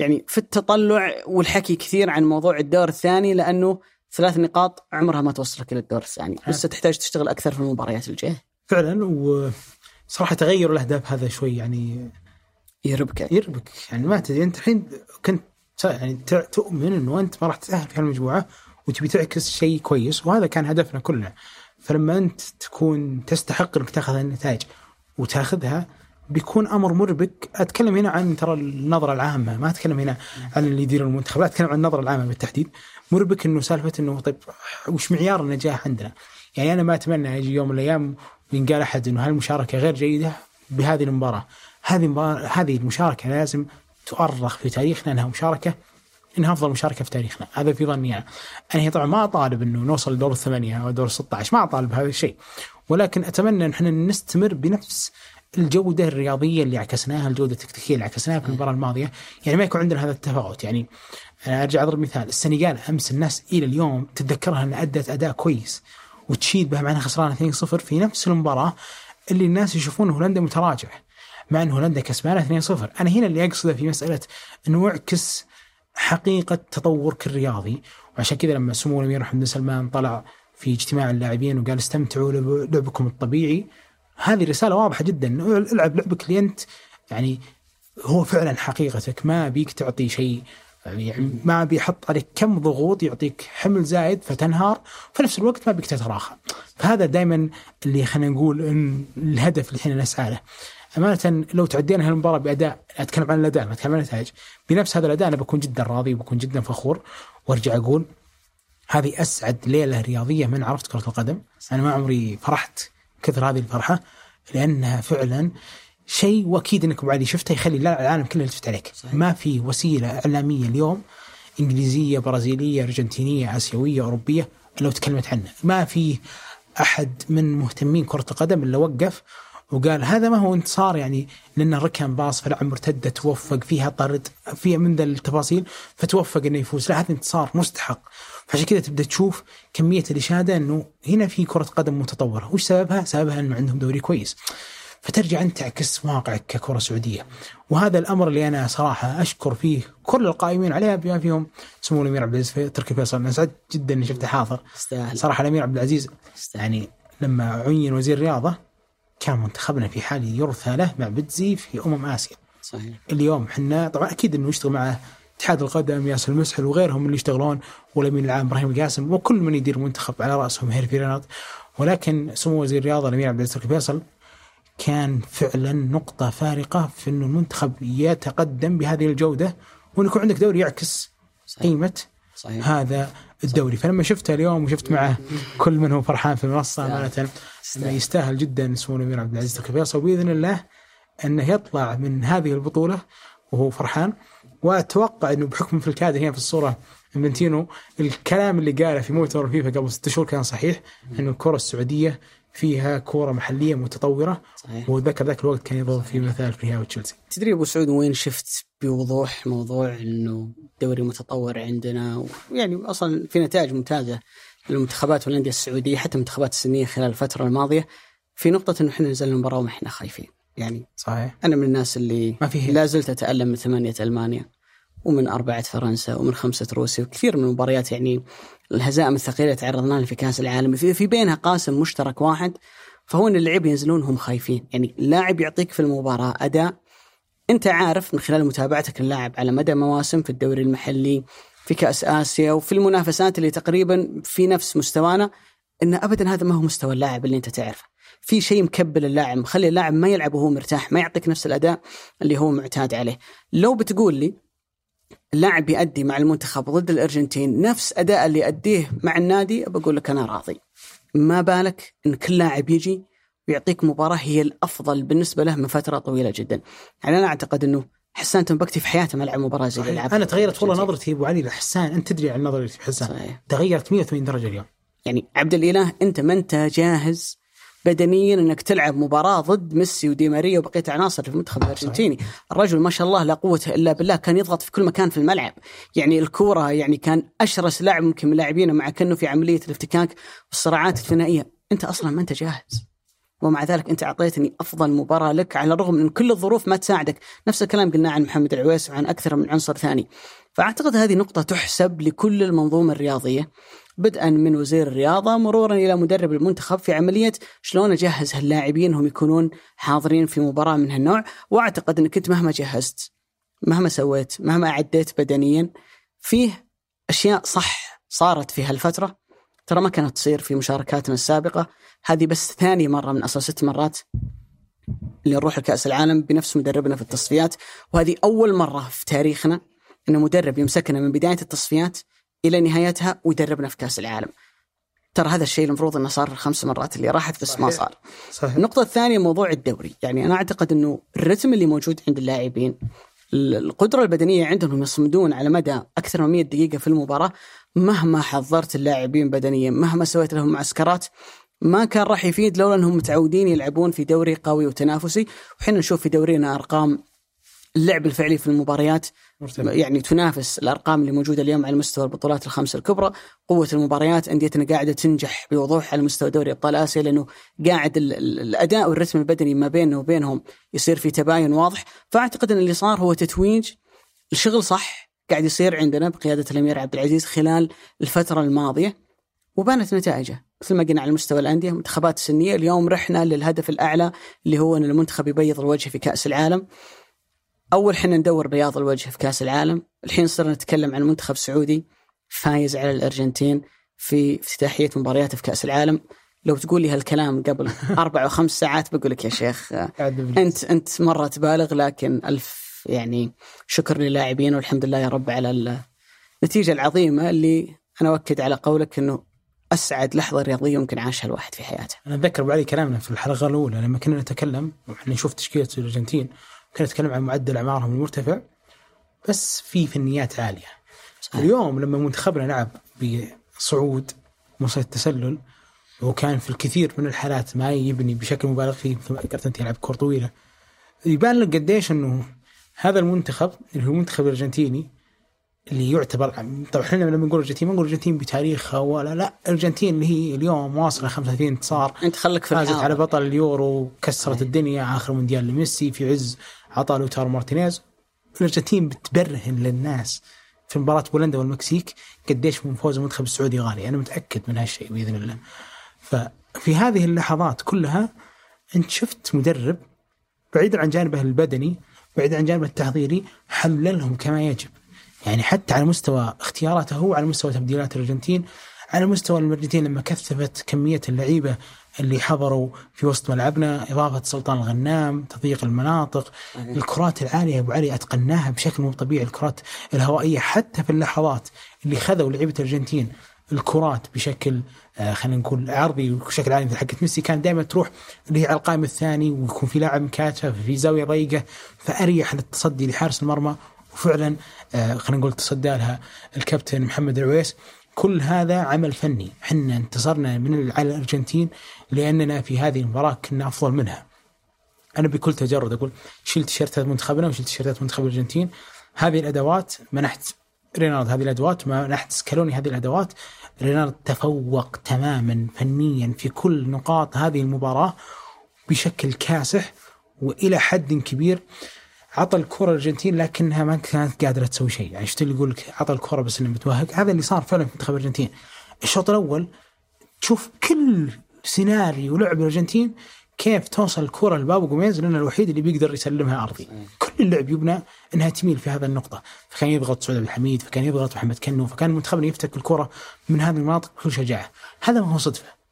يعني في التطلع والحكي كثير عن موضوع الدور الثاني لأنه ثلاث نقاط عمرها ما توصلك إلى الدور الثاني. لسه تحتاج تشتغل أكثر في المباريات الجاية. فعلا وصراحة تغير الأهداف هذا شوي يعني يربك. يربك. يعني ما تدري أنت الحين كنت يعني تؤمن إنه أنت ما راح تتأهل في المجموعه وتبي تعكس شيء كويس وهذا كان هدفنا كلنا. فلما أنت تكون تستحق إنك تأخذ النتائج وتأخذها بيكون أمر مربك. أتكلم هنا عن ترى النظرة العامة ما أتكلم هنا عن اللي يدير المنتخب لا أتكلم عن النظرة العامة بالتحديد. مربك إنه سالفه إنه طيب وش معيار النجاح عندنا؟ يعني أنا ما أتمنى يجي يوم من الأيام وينقال أحد إنه هالمشاركة غير جيدة بهذه المباراة. هذه المباراة هذه المشاركة لازم تؤرخ في تاريخنا إنها مشاركة إنها أفضل مشاركة في تاريخنا. هذا في ظني أنا. أنا طبعا ما اطالب إنه نوصل لدور الثمانية أو دور 16 ما اطالب بهذا الشيء. ولكن أتمنى إن إحنا نستمر بنفس الجودة الرياضية اللي عكسناها الجودة التكتيكية اللي عكسناها في المباراة الماضية. يعني ما يكون عندنا هذا التفاوت. يعني أنا أرجع أضرب مثال. السنغال أمس الناس إلى اليوم تتذكرها إنها أدت أداء كويس وتشيد بها مع انها خسرانه 2-0 في نفس المباراة اللي الناس يشوفون هولندا متراجع. مع إن هولندا كسبانة 2-0 أنا هنا اللي أقصده في مسألة إنه يعكس حقيقة تطورك الرياضي. وعشان كذا لما سمو الأمير محمد بن سلمان طلع في اجتماع اللاعبين وقال استمتعوا لعبكم الطبيعي هذه رسالة واضحة جدا. العب لعبك اللي أنت يعني هو فعلا حقيقتك ما بيك تعطي شيء. يعني ما بيحط عليك كم ضغوط يعطيك حمل زايد فتنهار في نفس الوقت ما بيك تتراخى. فهذا دائما اللي خلينا نقول الهدف اللي إحنا نسعى له. أمانة لو تعدينا هالمباراة بأداء أتكلم عن الأداء ما أتكلم عن النتائج. بنفس هذا الأداء أنا بكون جدا راضي وبكون جدا فخور وأرجع أقول هذه أسعد ليلة رياضية من عرفت كرة القدم. أنا ما عمري فرحت كثر هذه الفرحة لأنها فعلا شيء وأكيد إنك أبو علي شفته يخلي العالم كله يلتفت عليك. صحيح. ما في وسيلة إعلامية اليوم إنجليزية برازيلية أرجنتينية آسيوية أوروبية لو تكلمت عنه ما في أحد من مهتمين كرة القدم إلا وقف وقال هذا ما هو انتصار يعني لأنه ركن باص فلعب مرتده توفق فيها طرد فيها من ذا التفاصيل فتوفق إنه يفوز. لا هذا انتصار مستحق. فعشان كذا تبدأ تشوف كمية الإشادة إنه هنا في كرة قدم متطورة. وش سببها؟ سببها إنه عندهم دوري كويس. فترجع أنت تعكس واقعك ككرة سعودية. وهذا الأمر اللي أنا صراحة أشكر فيه كل القائمين عليها بما فيهم سمو الامير عبد العزيز تركي فيصل. أنا سعدت جدا إني شفته حاضر. صراحة الأمير عبد العزيز يعني لما عين وزير الرياضه كان منتخبنا في حال يرثى له مع بتزي في أمم آسيا. صحيح. اليوم إحنا طبعا أكيد إنه يشتغل مع اتحاد القدم ياسر المسحل وغيرهم اللي يشتغلون والامين العام إبراهيم القاسم وكل من يدير منتخب على رأسهم هيرفي رينارد ولكن سمو وزير الرياضة الأمير عبد العزيز فيصل كان فعلا نقطة فارقة في إنه المنتخب يتقدم بهذه الجودة وان يكون عندك دوري يعكس صحيح. قيمة صحيح. هذا الدوري. فلما شفته اليوم وشفت معه كل من هو فرحان في المنصة أمانة يستاهل. جدا سمو الأمير عبد العزيز الفيصل وبإذن الله أنه يطلع من هذه البطولة وهو فرحان. وأتوقع أنه بحكم في الكادر هنا في الصورة انفانتينو الكلام اللي قاله في مؤتمر فيفا قبل ست شهور كان صحيح أنه الكرة السعودية فيها كورة محلية متطورة. صحيح. وذكر ذاك الوقت كان يضرب في مثال في وتشيلسي تدري أبو سعود وين شفت بوضوح موضوع إنه دوري متطور عندنا ويعني أصلا في نتائج ممتازة للمنتخبات والأندية السعودية حتى المنتخبات السنيه خلال الفترة الماضية. في نقطة إنه إحنا نزلنا المباراه وما إحنا خايفين. يعني صحيح. أنا من الناس اللي ما فيه لا زلت أتألم من ثمانية ألمانيا ومن أربعة فرنسا ومن خمسة روسيا وكثير من المباريات يعني الهزائم الثقيلة تعرضنا لها في كأس العالم في, في بينها قاسم مشترك واحد فهو إن اللعيبة ينزلون هم خايفين. يعني اللاعب يعطيك في المباراة أداء أنت عارف من خلال متابعتك اللاعب على مدى مواسم في الدوري المحلي في كأس آسيا وفي المنافسات اللي تقريبا في نفس مستوانا إن ابدا هذا ما هو مستوى اللاعب اللي أنت تعرفه. في شيء مكبل اللاعب مخلي اللاعب ما يلعب وهو مرتاح ما يعطيك نفس الأداء اللي هو معتاد عليه. لو بتقول لي اللاعب يؤدي مع المنتخب ضد الأرجنتين نفس أداء اللي يؤديه مع النادي بقول لك أنا راضي. ما بالك إن كل لاعب يجي ويعطيك مباراة هي الأفضل بالنسبة له من فترة طويلة جدا. يعني أنا أعتقد إنه حسان تنبكتي في حياته ما لعب مباراة زي اللي أنا تغيرت والله نظرتي أبو علي لحسان. أنت تدري عن نظرتي في حسان. صحيح. تغيرت 180 درجة اليوم. يعني عبد الإله أنت ما أنت جاهز بدنيا إنك تلعب مباراة ضد ميسي ودي ماريا وبقية عناصر في المنتخب الأرجنتيني، الرجل ما شاء الله لا قوة إلا بالله كان يضغط في كل مكان في الملعب، يعني الكورة يعني كان أشرس لاعب ممكن من لاعبينه مع كأنه في عملية الافتكاك والصراعات الثنائية، أنت أصلا ما أنت جاهز. ومع ذلك أنت أعطيتني أفضل مباراة لك على الرغم من كل الظروف ما تساعدك، نفس الكلام قلناه عن محمد العويس وعن أكثر من عنصر ثاني. فأعتقد هذه نقطة تحسب لكل المنظومة الرياضية بدءا من وزير الرياضة مرورا إلى مدرب المنتخب في عملية شلون أجهز هاللاعبين هم يكونون حاضرين في مباراة من هالنوع. وأعتقد انك انت مهما جهزت مهما سويت مهما أعديت بدنيا فيه أشياء صح صارت في هالفترة. ترى ما كانت تصير في مشاركاتنا السابقة هذه بس ثاني مرة من اصل ست مرات اللي نروح لكأس العالم بنفس مدربنا في التصفيات وهذه أول مرة في تاريخنا إن مدرب يمسكنا من بداية التصفيات إلى نهايتها ويدربنا في كأس العالم. ترى هذا الشيء المفروض إنه صار الخمس مرات اللي راحت بس ما صار. صحيح. النقطة الثانية موضوع الدوري، يعني أنا أعتقد إنه الرتم اللي موجود عند اللاعبين القدرة البدنية عندهم يصمدون على مدى أكثر من 100 دقيقة في المباراة. مهما حضرت اللاعبين بدنيا مهما سويت لهم معسكرات ما كان راح يفيد لولا أنهم متعودين يلعبون في دوري قوي وتنافسي. وحين نشوف في دورينا أرقام اللعب الفعلي في المباريات مرتفع. يعني تنافس الأرقام اللي موجودة اليوم على مستوى البطولات الخمسة الكبرى، قوة المباريات أنديتنا قاعدة تنجح بوضوح على مستوى دوري أبطال آسيا لأنه قاعد ال- ال- الأداء والرتم البدني ما بيننا وبينهم يصير في تباين واضح، فأعتقد أن اللي صار هو تتويج الشغل صح قاعد يصير عندنا بقيادة الأمير عبد العزيز خلال الفترة الماضية وبانت نتائجه. مثل ما قلنا على مستوى الأندية منتخبات سنيه اليوم رحنا للهدف الأعلى اللي هو إن المنتخب يبيض الوجه في كأس العالم. أول حنا ندور بياض الوجه في كأس العالم الحين صرنا نتكلم عن منتخب سعودي فايز على الأرجنتين في افتتاحية مبارياته في كأس العالم لو تقول لي هالكلام قبل أربع أو خمس ساعات بقول لك يا شيخ. أنت أنت مرة تبالغ لكن ألف يعني شكر للاعبين والحمد لله يا رب على النتيجة العظيمة اللي أنا أؤكد على قولك إنه أسعد لحظة رياضية يمكن عاشها الواحد في حياته. أنا أتذكر بعد كلامنا في الحلقة الأولى لما كنا نتكلم وإحنا نشوف تشكيلة الأرجنتين كنا نتكلم عن معدل أعمارهم المرتفع بس في فنيات عالية. صحيح. اليوم لما منتخبنا لعب بصعود مصيدة التسلل وكان في الكثير من الحالات ما يبني بشكل مبالغ فيه مثل ما ذكرت أنت يلعب كرة طويلة يبان لك قديش إنه هذا المنتخب اللي هو المنتخب الأرجنتيني اللي يعتبر طبعا إحنا لما نقول الارجنتين ما نقول الارجنتين بتاريخها ولا لا الارجنتين اللي هي اليوم واصلة 35 انتصار انت خليك في فازت. على بطل اليورو كسرت الدنيا آخر مونديال لميسي في عز عطاء لوتارو مارتينيز. الأرجنتين بتبرهن للناس في مباراة بولندا والمكسيك قديش من فوز المنتخب السعودي غالي. أنا متأكد من هالشيء بإذن الله. ففي هذه اللحظات كلها أنت شفت مدرب بعيدا عن جانبه البدني بعيدا عن جانبه التحضيري حللهم كما يجب. يعني حتى على مستوى اختياراته هو على مستوى تبديلات الأرجنتين على مستوى الأرجنتين لما كثفت كمية اللعيبة اللي حضروا في وسط ملعبنا إضافة سلطان الغنام تضييق المناطق الكرات العالية يا أبو علي أتقناها بشكل مو طبيعي الكرات الهوائية حتى في اللحظات اللي خذوا لعيبة الأرجنتين الكرات بشكل آه خلينا نقول عرضي وبشكل عالي مثل حقت ميسي كانت دائما تروح اللي هي على القائم الثاني ويكون في لاعب مكاتف في زاوية ضيقة فأريح للتصدي لحارس المرمى وفعلا آه خلينا نقول تصدى لها الكابتن محمد العويس. كل هذا عمل فني. إحنا انتصرنا من على الأرجنتين لأننا في هذه المباراة كنا أفضل منها. أنا بكل تجرد أقول شلت تيشيرتات منتخبنا وشلت تيشيرتات منتخب الأرجنتين. هذه الأدوات منحت رينارد. هذه الأدوات منحت سكالوني. هذه الأدوات رينارد تفوق تماما فنيا في كل نقاط هذه المباراة بشكل كاسح وإلى حد كبير. عطى الكرة الأرجنتين لكنها ما كانت قادرة تسوي شيء، يعني شفت اللي يقول لك عطى الكرة بس إنه متوهق، هذا اللي صار فعلا في منتخب الأرجنتين. الشوط الأول تشوف كل سيناريو لعب الأرجنتين كيف توصل الكرة لبابو جوميز لأنه الوحيد اللي بيقدر يسلمها أرضي. كل اللعب يبنى إنها تميل في هذا النقطة، فكان يضغط سعود عبد الحميد، فكان يضغط محمد كنو، فكان منتخبنا يفتك الكرة من هذه المناطق بكل شجاعة. هذا ما هو صدفة.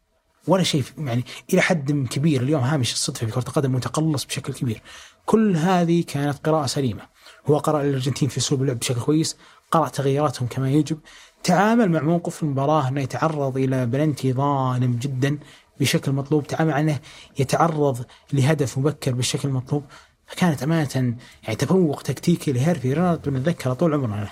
ولا شيء يعني إلى حد كبير اليوم هامش الصدفة في كرة القدم متقلص بشكل كبير. كل هذه كانت قراءة سليمة. هو قرأ الارجنتين في أسلوب اللعب بشكل كويس، قرأ تغييراتهم كما يجب، تعامل مع موقف المباراة أنه يتعرض إلى بلنتي ظالم جدا بشكل مطلوب، تعامل عنه يتعرض لهدف مبكر بالشكل المطلوب، فكانت أمانة يعني تفوق تكتيكي لهيرفي رينارد بنتذكره طول عمرنا له.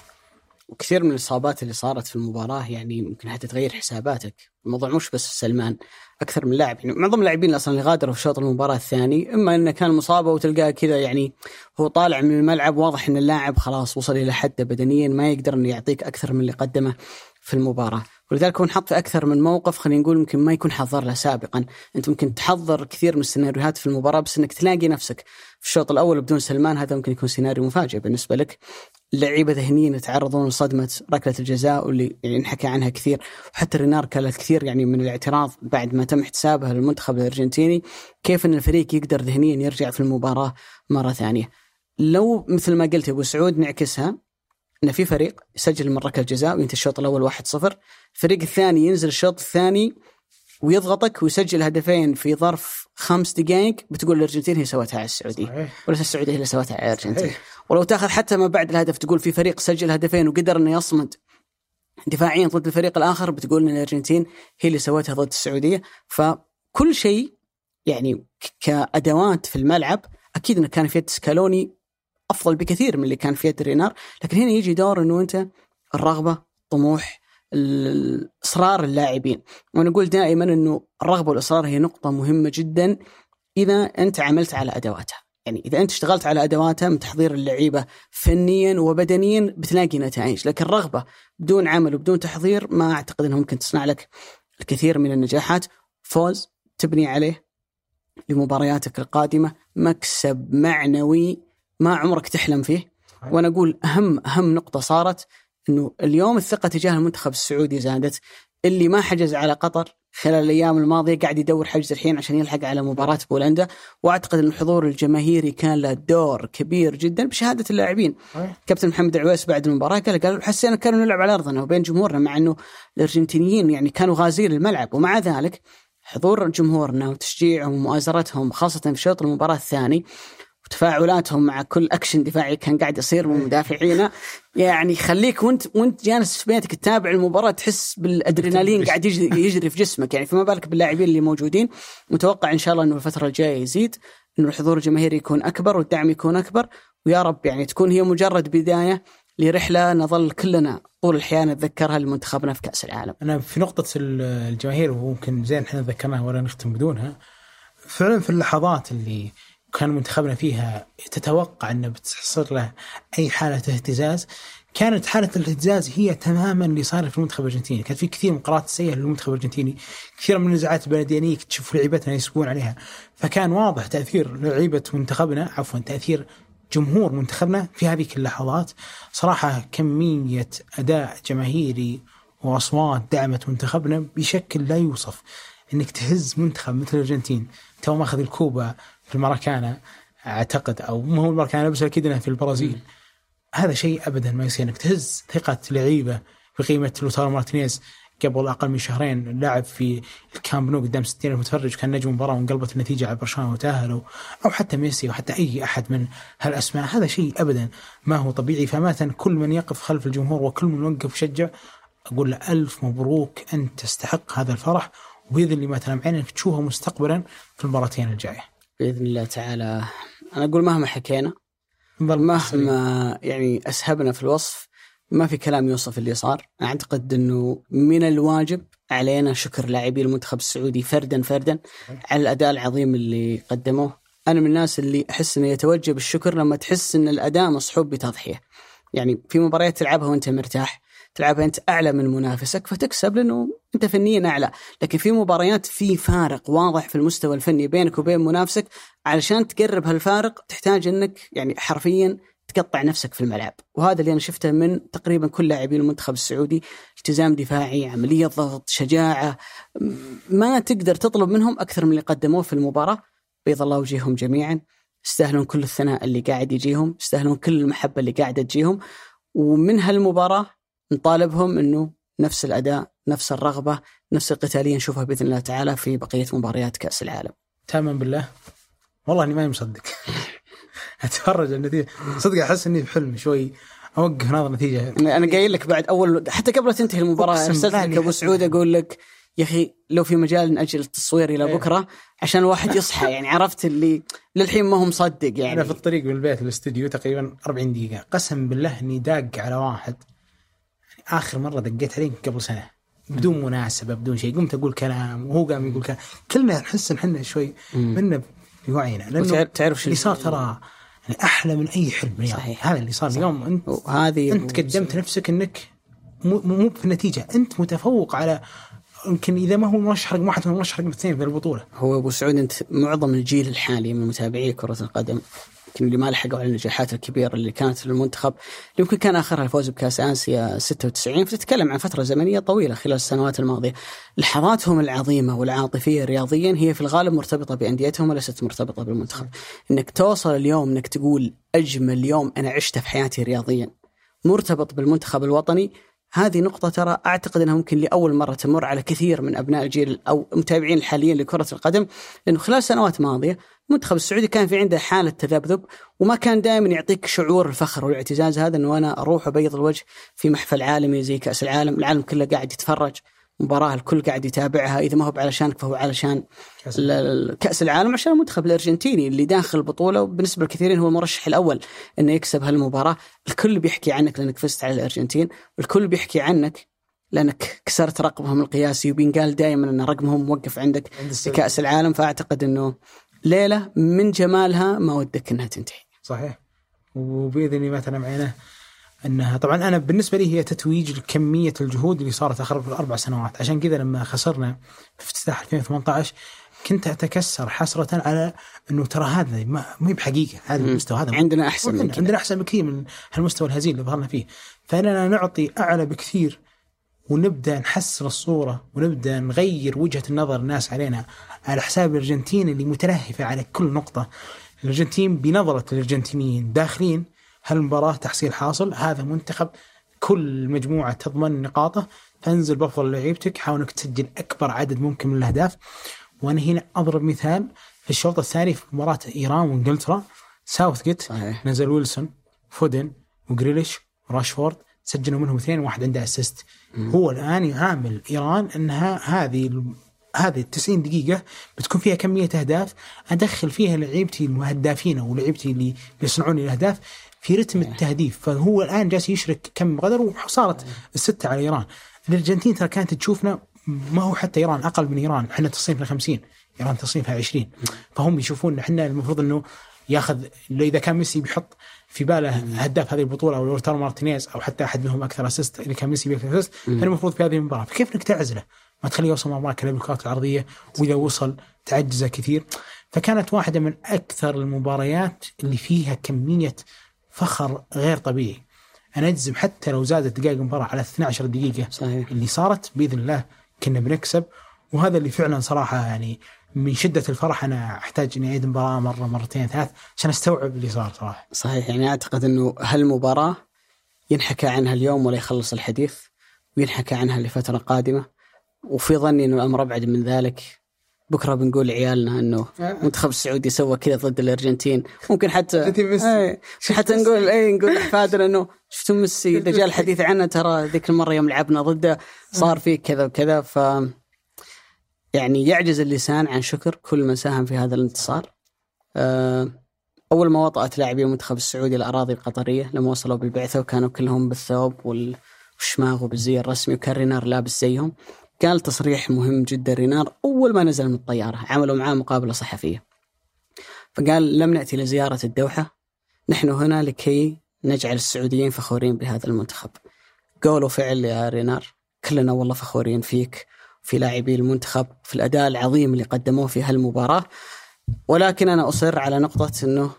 وكثير من الإصابات اللي صارت في المباراة يعني ممكن حتى تغير حساباتك، الموضوع مش بس سلمان، أكثر من لاعب. يعني معظم اللاعبين أصلا اللي غادروا في شوط المباراة الثاني إما إنه كان مصابة وتلقاه كذا يعني هو طالع من الملعب واضح إن اللاعب خلاص وصل إلى حدة بدنيا ما يقدر إنه يعطيك أكثر من اللي قدمه في المباراة، ولذلك هو انحط في أكثر من موقف خلينا نقول يمكن ما يكون حضر له سابقا، أنت ممكن تحضر كثير من السيناريوهات في المباراة بس إنك تلاقي نفسك في الشوط الأول بدون سلمان هذا ممكن يكون سيناريو مفاجئ بالنسبة لك. لعيبة ذهنيين يتعرضون لصدمة ركلة الجزاء واللي يعني انحكى عنها كثير وحتى رينار كانت كثير يعني من الاعتراض بعد ما تم احتسابها للمنتخب الأرجنتيني كيف إن الفريق يقدر ذهنيا يرجع في المباراة مرة ثانية. لو مثل ما قلت أبو سعود نعكسها إن في فريق يسجل من ركله جزاء وينتهي الشوط الأول 1-0 الفريق الثاني ينزل الشوط الثاني ويضغطك ويسجل هدفين في ظرف خمس دقائق بتقول الأرجنتين هي سوتها على السعودية صحيح. وليس السعودية هي اللي سوتها على الأرجنتين صحيح. ولو تأخذ حتى ما بعد الهدف تقول في فريق سجل هدفين وقدر إنه يصمد دفاعيا ضد الفريق الآخر بتقول إن الأرجنتين هي اللي سوتها ضد السعودية فكل شيء يعني كأدوات في الملعب أكيد إنه كان في يد سكالوني أفضل بكثير من اللي كان في يد رينار لكن هنا يجي دور إنه أنت الرغبة طموح اصرار اللاعبين. وأنا أقول دائما إنه الرغبة والإصرار هي نقطة مهمة جدا إذا أنت عملت على أدواتها. يعني إذا أنت اشتغلت على أدواتها من تحضير اللعيبة فنيا وبدنيا بتلاقي نتائج. لكن رغبه بدون عمل وبدون تحضير ما أعتقد إنها ممكن تصنع لك الكثير من النجاحات. فوز تبني عليه لمبارياتك القادمة مكسب معنوي ما عمرك تحلم فيه. وأنا أقول اهم أهم نقطة صارت إنه اليوم الثقة تجاه المنتخب السعودي زادت. اللي ما حجز على قطر خلال الأيام الماضية قاعد يدور حجز الحين عشان يلحق على مباراة بولندا. وأعتقد إن الحضور الجماهيري كان له دور كبير جدا بشهادة اللاعبين. كابتن محمد العويس بعد المباراة قال قال حسينا كانوا نلعب على أرضنا وبين جمهورنا مع إنه الأرجنتينيين يعني كانوا غازين الملعب. ومع ذلك حضور جمهورنا وتشجيعهم ومؤازرتهم خاصة في شوط المباراة الثاني وتفاعلاتهم مع كل اكشن دفاعي كان قاعد يصير من مدافعينا يعني يخليك وانت وانت جالس في بيتك تتابع المباراة تحس بالأدرينالين قاعد يجري, يجري في جسمك. يعني فما بالك باللاعبين اللي موجودين. متوقع إن شاء الله إنه الفترة الجاية يزيد إنه الحضور الجماهيري يكون أكبر والدعم يكون أكبر. ويا رب يعني تكون هي مجرد بداية لرحلة نظل كلنا طول الحياة نتذكرها لمنتخبنا في كأس العالم. أنا في نقطة ال- الجماهير وممكن زين إحنا ذكرناها ولا نختم بدونها. فعلا في اللحظات اللي كان منتخبنا فيها تتوقع انه بتحصل له أي حالة اهتزاز كانت حالة الاهتزاز هي تماما اللي صار في المنتخب الأرجنتيني، كان في كثير من قرارات سيئة للمنتخب الأرجنتيني، كثير من النزاعات البلديانية تشوف لعيبتنا يسبون عليها، فكان واضح تأثير لعيبة منتخبنا عفوا تأثير جمهور منتخبنا في هذه اللحظات. صراحة كمية أداء جماهيري وأصوات دعمت منتخبنا بشكل لا يوصف. إنك تهز منتخب مثل الأرجنتين تو ماخذ الكوبا في الماراكانا أعتقد أو مو هو الماراكانا بس أكيد إنها في البرازيل. هذا شيء ابدا ما يصير إنك تهز ثقة لعيبة بقيمة لوتارو مارتينيز قبل أقل من شهرين. لعب في الكامب نو قدام 60 الف متفرج كان نجم مباراة وانقلبت النتيجة على برشلونة وتاهلوا أو حتى ميسي وحتى أي أحد من هالأسماء. هذا شيء ابدا ما هو طبيعي. فمثلا كل من يقف خلف الجمهور وكل من يوقف يشجع أقول له ألف مبروك أنت تستحق هذا الفرح وبإذن الله ما تنام عينك تشوفه مستقبلا في المباراتين الجاية. بإذن الله تعالى. أنا أقول مهما حكينا مهما يعني أسهبنا في الوصف ما في كلام يوصف اللي صار. أعتقد إنه من الواجب علينا شكر لاعبي المنتخب السعودي فردا فردا على الأداء العظيم اللي قدموه. أنا من الناس اللي أحس إنه يتوجب الشكر لما تحس إن الأداء مصحوب بتضحية. يعني في مباريات تلعبها وأنت مرتاح تلعبها أنت أعلى من منافسك فتكسب لأنه أنت فنيا أعلى، لكن في مباريات في فارق واضح في المستوى الفني بينك وبين منافسك. علشان تقرب هالفارق تحتاج إنك يعني حرفيا تقطع نفسك في الملعب، وهذا اللي أنا شفته من تقريبا كل لاعبين المنتخب السعودي، التزام دفاعي، عملية ضغط، شجاعة، ما تقدر تطلب منهم أكثر من اللي قدموه في المباراة، بيض الله وجيههم جميعا، يستاهلون كل الثناء اللي قاعد يجيهم، يستاهلون كل المحبة اللي قاعدة تجيهم، ومن هالمباراة نطالبهم إنه نفس الأداء، نفس الرغبة، نفس القتالية نشوفها بإذن الله تعالى في بقية مباريات كأس العالم. تامن بالله. والله إني ماني مصدق. أتفرج النتيجة. صدق أحس إني في حلم شوي. أوقف ناظر نتيجه أنا قايل لك بعد أول حتى قبل تنتهي المباراة أرسلت لك أبو سعود أقول لك يا أخي لو في مجال نأجل التصوير إلى إيه. بكرة عشان الواحد يصحى. يعني عرفت اللي للحين ما هو مصدق أنا يعني. في الطريق من البيت للاستوديو تقريبا 40 دقيقة. قسم بالله إني داق على واحد. آخر مرة دقيت عليه بدون سنة بدون مناسبة بدون شيء. قمت أقول كلام وهو قام يقول كلام. كلنا نحس إن إحنا شوي منا في وعينا لأنه تعرف شو اللي صار ترى يعني أحلى من أي حلم رياض صحيح. هذا اللي صار اليوم. انت وهذه أنت قدمت نفسك إنك مو مو في النتيجة. أنت متفوق على يمكن إذا ما هو مرشح رقم واحد هو مرشح رقم اثنين في البطولة. هو أبو سعود أنت معظم الجيل الحالي من متابعي كرة القدم يمكن اللي ما لحقوا على النجاحات الكبيرة اللي كانت للمنتخب اللي يمكن كان آخرها الفوز بكأس آسيا 96 فتتكلم عن فترة زمنية طويلة خلال السنوات الماضية. لحظاتهم العظيمة والعاطفية رياضيا هي في الغالب مرتبطة بأنديتهم وليست مرتبطة بالمنتخب. إنك توصل اليوم إنك تقول أجمل يوم أنا عشته في حياتي رياضيا مرتبط بالمنتخب الوطني هذه نقطة ترى أعتقد أنها ممكن لأول مرة تمر على كثير من أبناء الجيل أو متابعين الحاليين لكرة القدم لأنه خلال سنوات ماضية المنتخب السعودي كان في عنده حالة تذبذب وما كان دائما يعطيك شعور الفخر والاعتزاز هذا أنه أنا أروح أبيض الوجه في محفل عالمي زي كأس العالم العالم كله قاعد يتفرج. مباراة الكل قاعد يتابعها إذا ما هو علشانك فهو علشان كأس العالم عشان المنتخب الأرجنتيني اللي داخل البطولة وبالنسبة لكثيرين هو المرشح الأول أنه يكسب هالمباراة. الكل بيحكي عنك لأنك فزت على الأرجنتين والكل بيحكي عنك لأنك كسرت رقمهم القياسي وبينقال دائما أن رقمهم موقف عندك في كأس العالم. فأعتقد أنه ليلة من جمالها ما ودك أنها تنتهي. صحيح. وبإذن مثلا معينه انها طبعا أنا بالنسبة لي هي تتويج كميه الجهود اللي صارت آخر في الأربع سنوات. عشان كذا لما خسرنا في افتتاح 2018 كنت أتكسر حسرة على إنه ترى هذا ما مو بحقيقة. هذا المستوى هذا عندنا أحسن من عندنا أحسن بكثير من هالمستوى الهزيل اللي ظهرنا فيه. فإننا نعطي أعلى بكثير ونبدأ نحسن الصورة ونبدأ نغير وجهة النظر الناس علينا على حساب الأرجنتين اللي متلهفة على كل نقطة. الأرجنتين بنظرة الأرجنتينيين داخلين هالمباراة تحصيل حاصل هذا منتخب كل مجموعة تضمن نقاطه فانزل بافضل لعيبتك حاول إنك تسجل أكبر عدد ممكن من الأهداف. وأنا هنا أضرب مثال في الشوط الثاني في مباراة إيران وإنجلترا. ساوث جيت صحيح. نزل ويلسون فودن وجريليش وراشفورد سجلوا منهم اثنين واحد عنده assist. هو الآن يعامل إيران انها هذه هذه ال 90 دقيقة بتكون فيها كمية أهداف. أدخل فيها لعيبتي المهدافين أو لعيبتي اللي يصنعون لي الأهداف. في رتم إيه. التهديف. فهو الآن جالس يشرك كم غدر وصارت الستة على إيران. الأرجنتين ترى كانت تشوفنا ما هو حتى إيران أقل من إيران. إحنا تصنيفنا 50 إيران تصنيفها 20 فهم يشوفون إحنا المفروض إنه ياخذ إذا كان ميسي بيحط في باله هداف هذه البطولة أو لوتارو مارتينيز أو حتى أحد منهم أكثر assist إذا كان ميسي بيكثر assist فالمفروض في هذه المباراة. فكيف إنك تعزله؟ ما تخليه يوصل مرماك بالكرات العرضية وإذا وصل تعجزه كثير. فكانت واحدة من أكثر المباريات اللي فيها كمية فخر غير طبيعي أنا أجزم حتى لو زادت دقائق المباراة على 12 دقيقة صحيح. اللي صارت بإذن الله كنا بنكسب وهذا اللي فعلا صراحة يعني من شدة الفرح أنا أحتاج إني أعيد المباراة مرة مرتين ثلاث عشان أستوعب اللي صار صراحة. صحيح يعني أعتقد إنه هالمباراة ينحكى عنها اليوم ولا يخلص الحديث وينحكى عنها لفترة قادمة وفي ظني إنه الأمر أبعد من ذلك بكره بنقول لعيالنا إنه المنتخب السعودي سوى كذا ضد الأرجنتين. ممكن حتى اي حتى نقول اي نقول لأحفادنا إنه شفتوا ميسي اذا جاء الحديث عنه؟ ترى ذيك المرة يوم لعبنا ضده صار فيه كذا وكذا. ف يعني يعجز اللسان عن شكر كل من ساهم في هذا الانتصار. آه، أول ما وطأت لاعبي المنتخب السعودي الأراضي القطرية لما وصلوا بالبعثة وكانوا كلهم بالثوب والشماغ وبالزي الرسمي وكان رينار لابس زيهم. قال تصريح مهم جدا رينار أول ما نزل من الطيارة عملوا معاه مقابلة صحفية. فقال لم نأتي لزيارة الدوحة نحن هنا لكي نجعل السعوديين فخورين بهذا المنتخب. قول وفعل يا رينار كلنا والله فخورين فيك في لاعبي المنتخب في الأداء العظيم اللي قدموه في هالمباراة. ولكن أنا أصر على نقطة أنه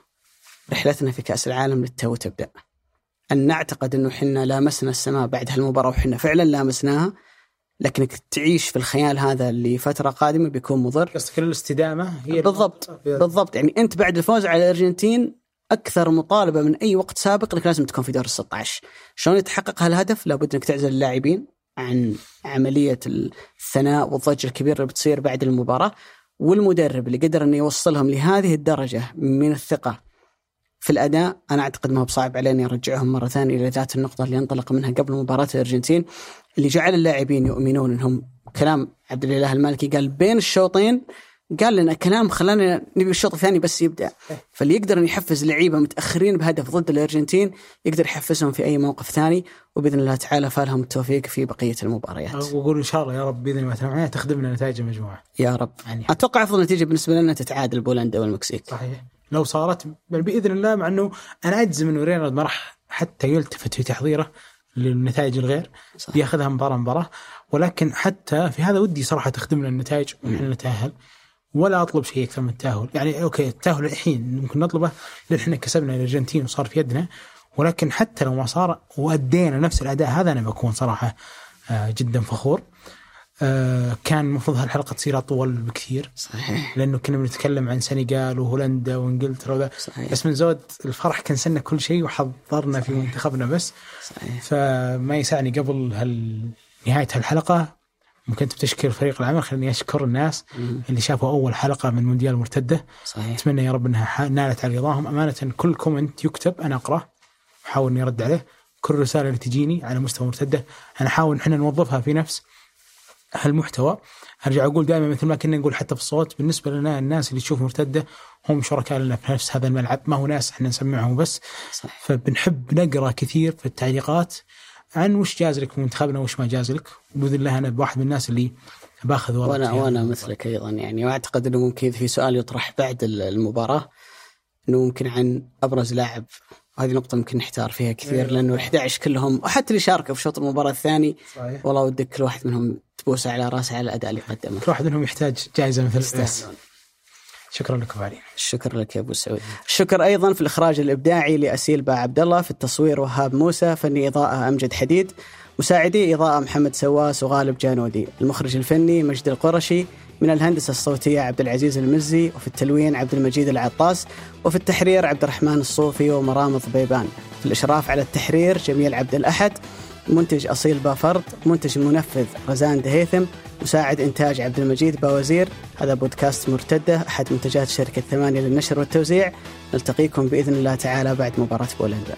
رحلتنا في كأس العالم للتو تبدأ. أن نعتقد أنه حنا لامسنا السماء بعد هالمباراة وحنا فعلا لامسناها. لكنك تعيش في الخيال هذا لفتره قادمة بيكون مضر. قصدك الاستدامة هي بالضبط بالضبط. يعني أنت بعد الفوز على الأرجنتين أكثر مطالبة من أي وقت سابق إنك لازم تكون في دور ال 16 شلون يتحقق هالهدف؟ لابد إنك تعزل اللاعبين عن عملية الثناء والضجة الكبيرة اللي بتصير بعد المباراة والمدرب اللي قدر إنه يوصلهم لهذه الدرجة من الثقة في الأداء. أنا أعتقد ما هو بصعب علينا يرجعهم مرة ثانية إلى ذات النقطة اللي انطلق منها قبل مباراة الأرجنتين. اللي جعل اللاعبين يؤمنون انهم كلام عبد الإله المالكي قال بين الشوطين قال لنا كلام خلانا نبي الشوط الثاني بس يبدأ فاللي يقدر ان يحفز لعيبة متأخرين بهدف ضد الأرجنتين يقدر يحفزهم في أي موقف ثاني وبإذن الله تعالى فالهم التوفيق في بقية المباريات. وأقول إن شاء الله يا رب بإذن الله تعالى تخدمنا نتائج المجموعة. يا رب. يعني أتوقع أفضل نتيجة بالنسبة لنا تتعادل بولندا والمكسيك. صحيح. لو صارت بإذن الله مع إنه أنا أجزم إنه رينارد ما راح حتى يلتفت في تحضيره للنتائج الغير صح. بياخذها مباراة مباراة. ولكن حتى في هذا ودي صراحة تخدمنا النتائج ونحن نتأهل. ولا أطلب شيء أكثر من التأهل، يعني okay التأهل الحين ممكن نطلبه لأن إحنا كسبنا الارجنتين وصار في يدنا. ولكن حتى لو ما صار وأدينا نفس الأداء هذا أنا بكون صراحة آه، جدا فخور. آه، كان المفروض هالحلقة تصير أطول بكثير صحيح. لأنه كنا بنتكلم عن سنغال وهولندا وإنجلترا صحيح. بس من زود الفرح كنسلنا كل شيء وحضرنا في منتخبنا بس. صحيح. فما يسعني قبل هال... نهاية هالحلقة ممكن أنت بتشكر فريق العمل خليني أشكر الناس مم. اللي شافوا أول حلقة من مونديال مرتدة. صحيح. أتمنى يا رب إنها نالت على رضاهم. أمانة كل كومنت يكتب أنا اقراه أحاول إني أرد عليه. كل رسالة اللي تجيني على مستوى مرتدة أنا أحاول إحنا نوظفها في نفس. هالمحتوى أرجع أقول دائما مثل ما كنا نقول حتى في الصوت بالنسبة لنا الناس اللي تشوف مرتدة هم شركاء لنا في نفس هذا الملعب. ما هو ناس إحنا نسمعهم بس. صح فبنحب نقرأ كثير في التعليقات عن وش جاز لك في منتخبنا وش ما جاز لك. بإذن الله أنا واحد من الناس اللي باخذ ورقة وأنا وأنا. مثلك أيضا يعني. وأعتقد إنه ممكن في سؤال يطرح بعد ال- المباراة إنه ممكن عن أبرز لاعب. هذه نقطة ممكن نحتار فيها كثير لأنه ال 11 كلهم وحتى اللي شاركوا في شوط المباراة الثاني صحيح. والله ودك كل واحد منهم تبوس على راسه على الأداء اللي قدمه. كل واحد منهم يحتاج جائزة مثل. شكرا لكم علي الشكر لك يا أبو سعود. الشكر أيضا في الإخراج الإبداعي لأسيل با عبد الله، في التصوير وهاب موسى، فني إضاءة أمجد حديد، مساعدي إضاءة محمد سواس وغالب جانودي، المخرج الفني مجد القرشي، من الهندسة الصوتية عبد العزيز المزي، وفي التلوين عبد المجيد العطاس، وفي التحرير عبد الرحمن الصوفي ومرام ضبيبان، في الإشراف على التحرير جميل عبد الأحد، منتج أصيل بافرد، منتج منفذ رزان دهيثم، مساعد إنتاج عبد المجيد باوزير، هذا بودكاست مرتدة أحد منتجات شركة ثمانية للنشر والتوزيع، نلتقيكم بإذن الله تعالى بعد مباراة بولندا.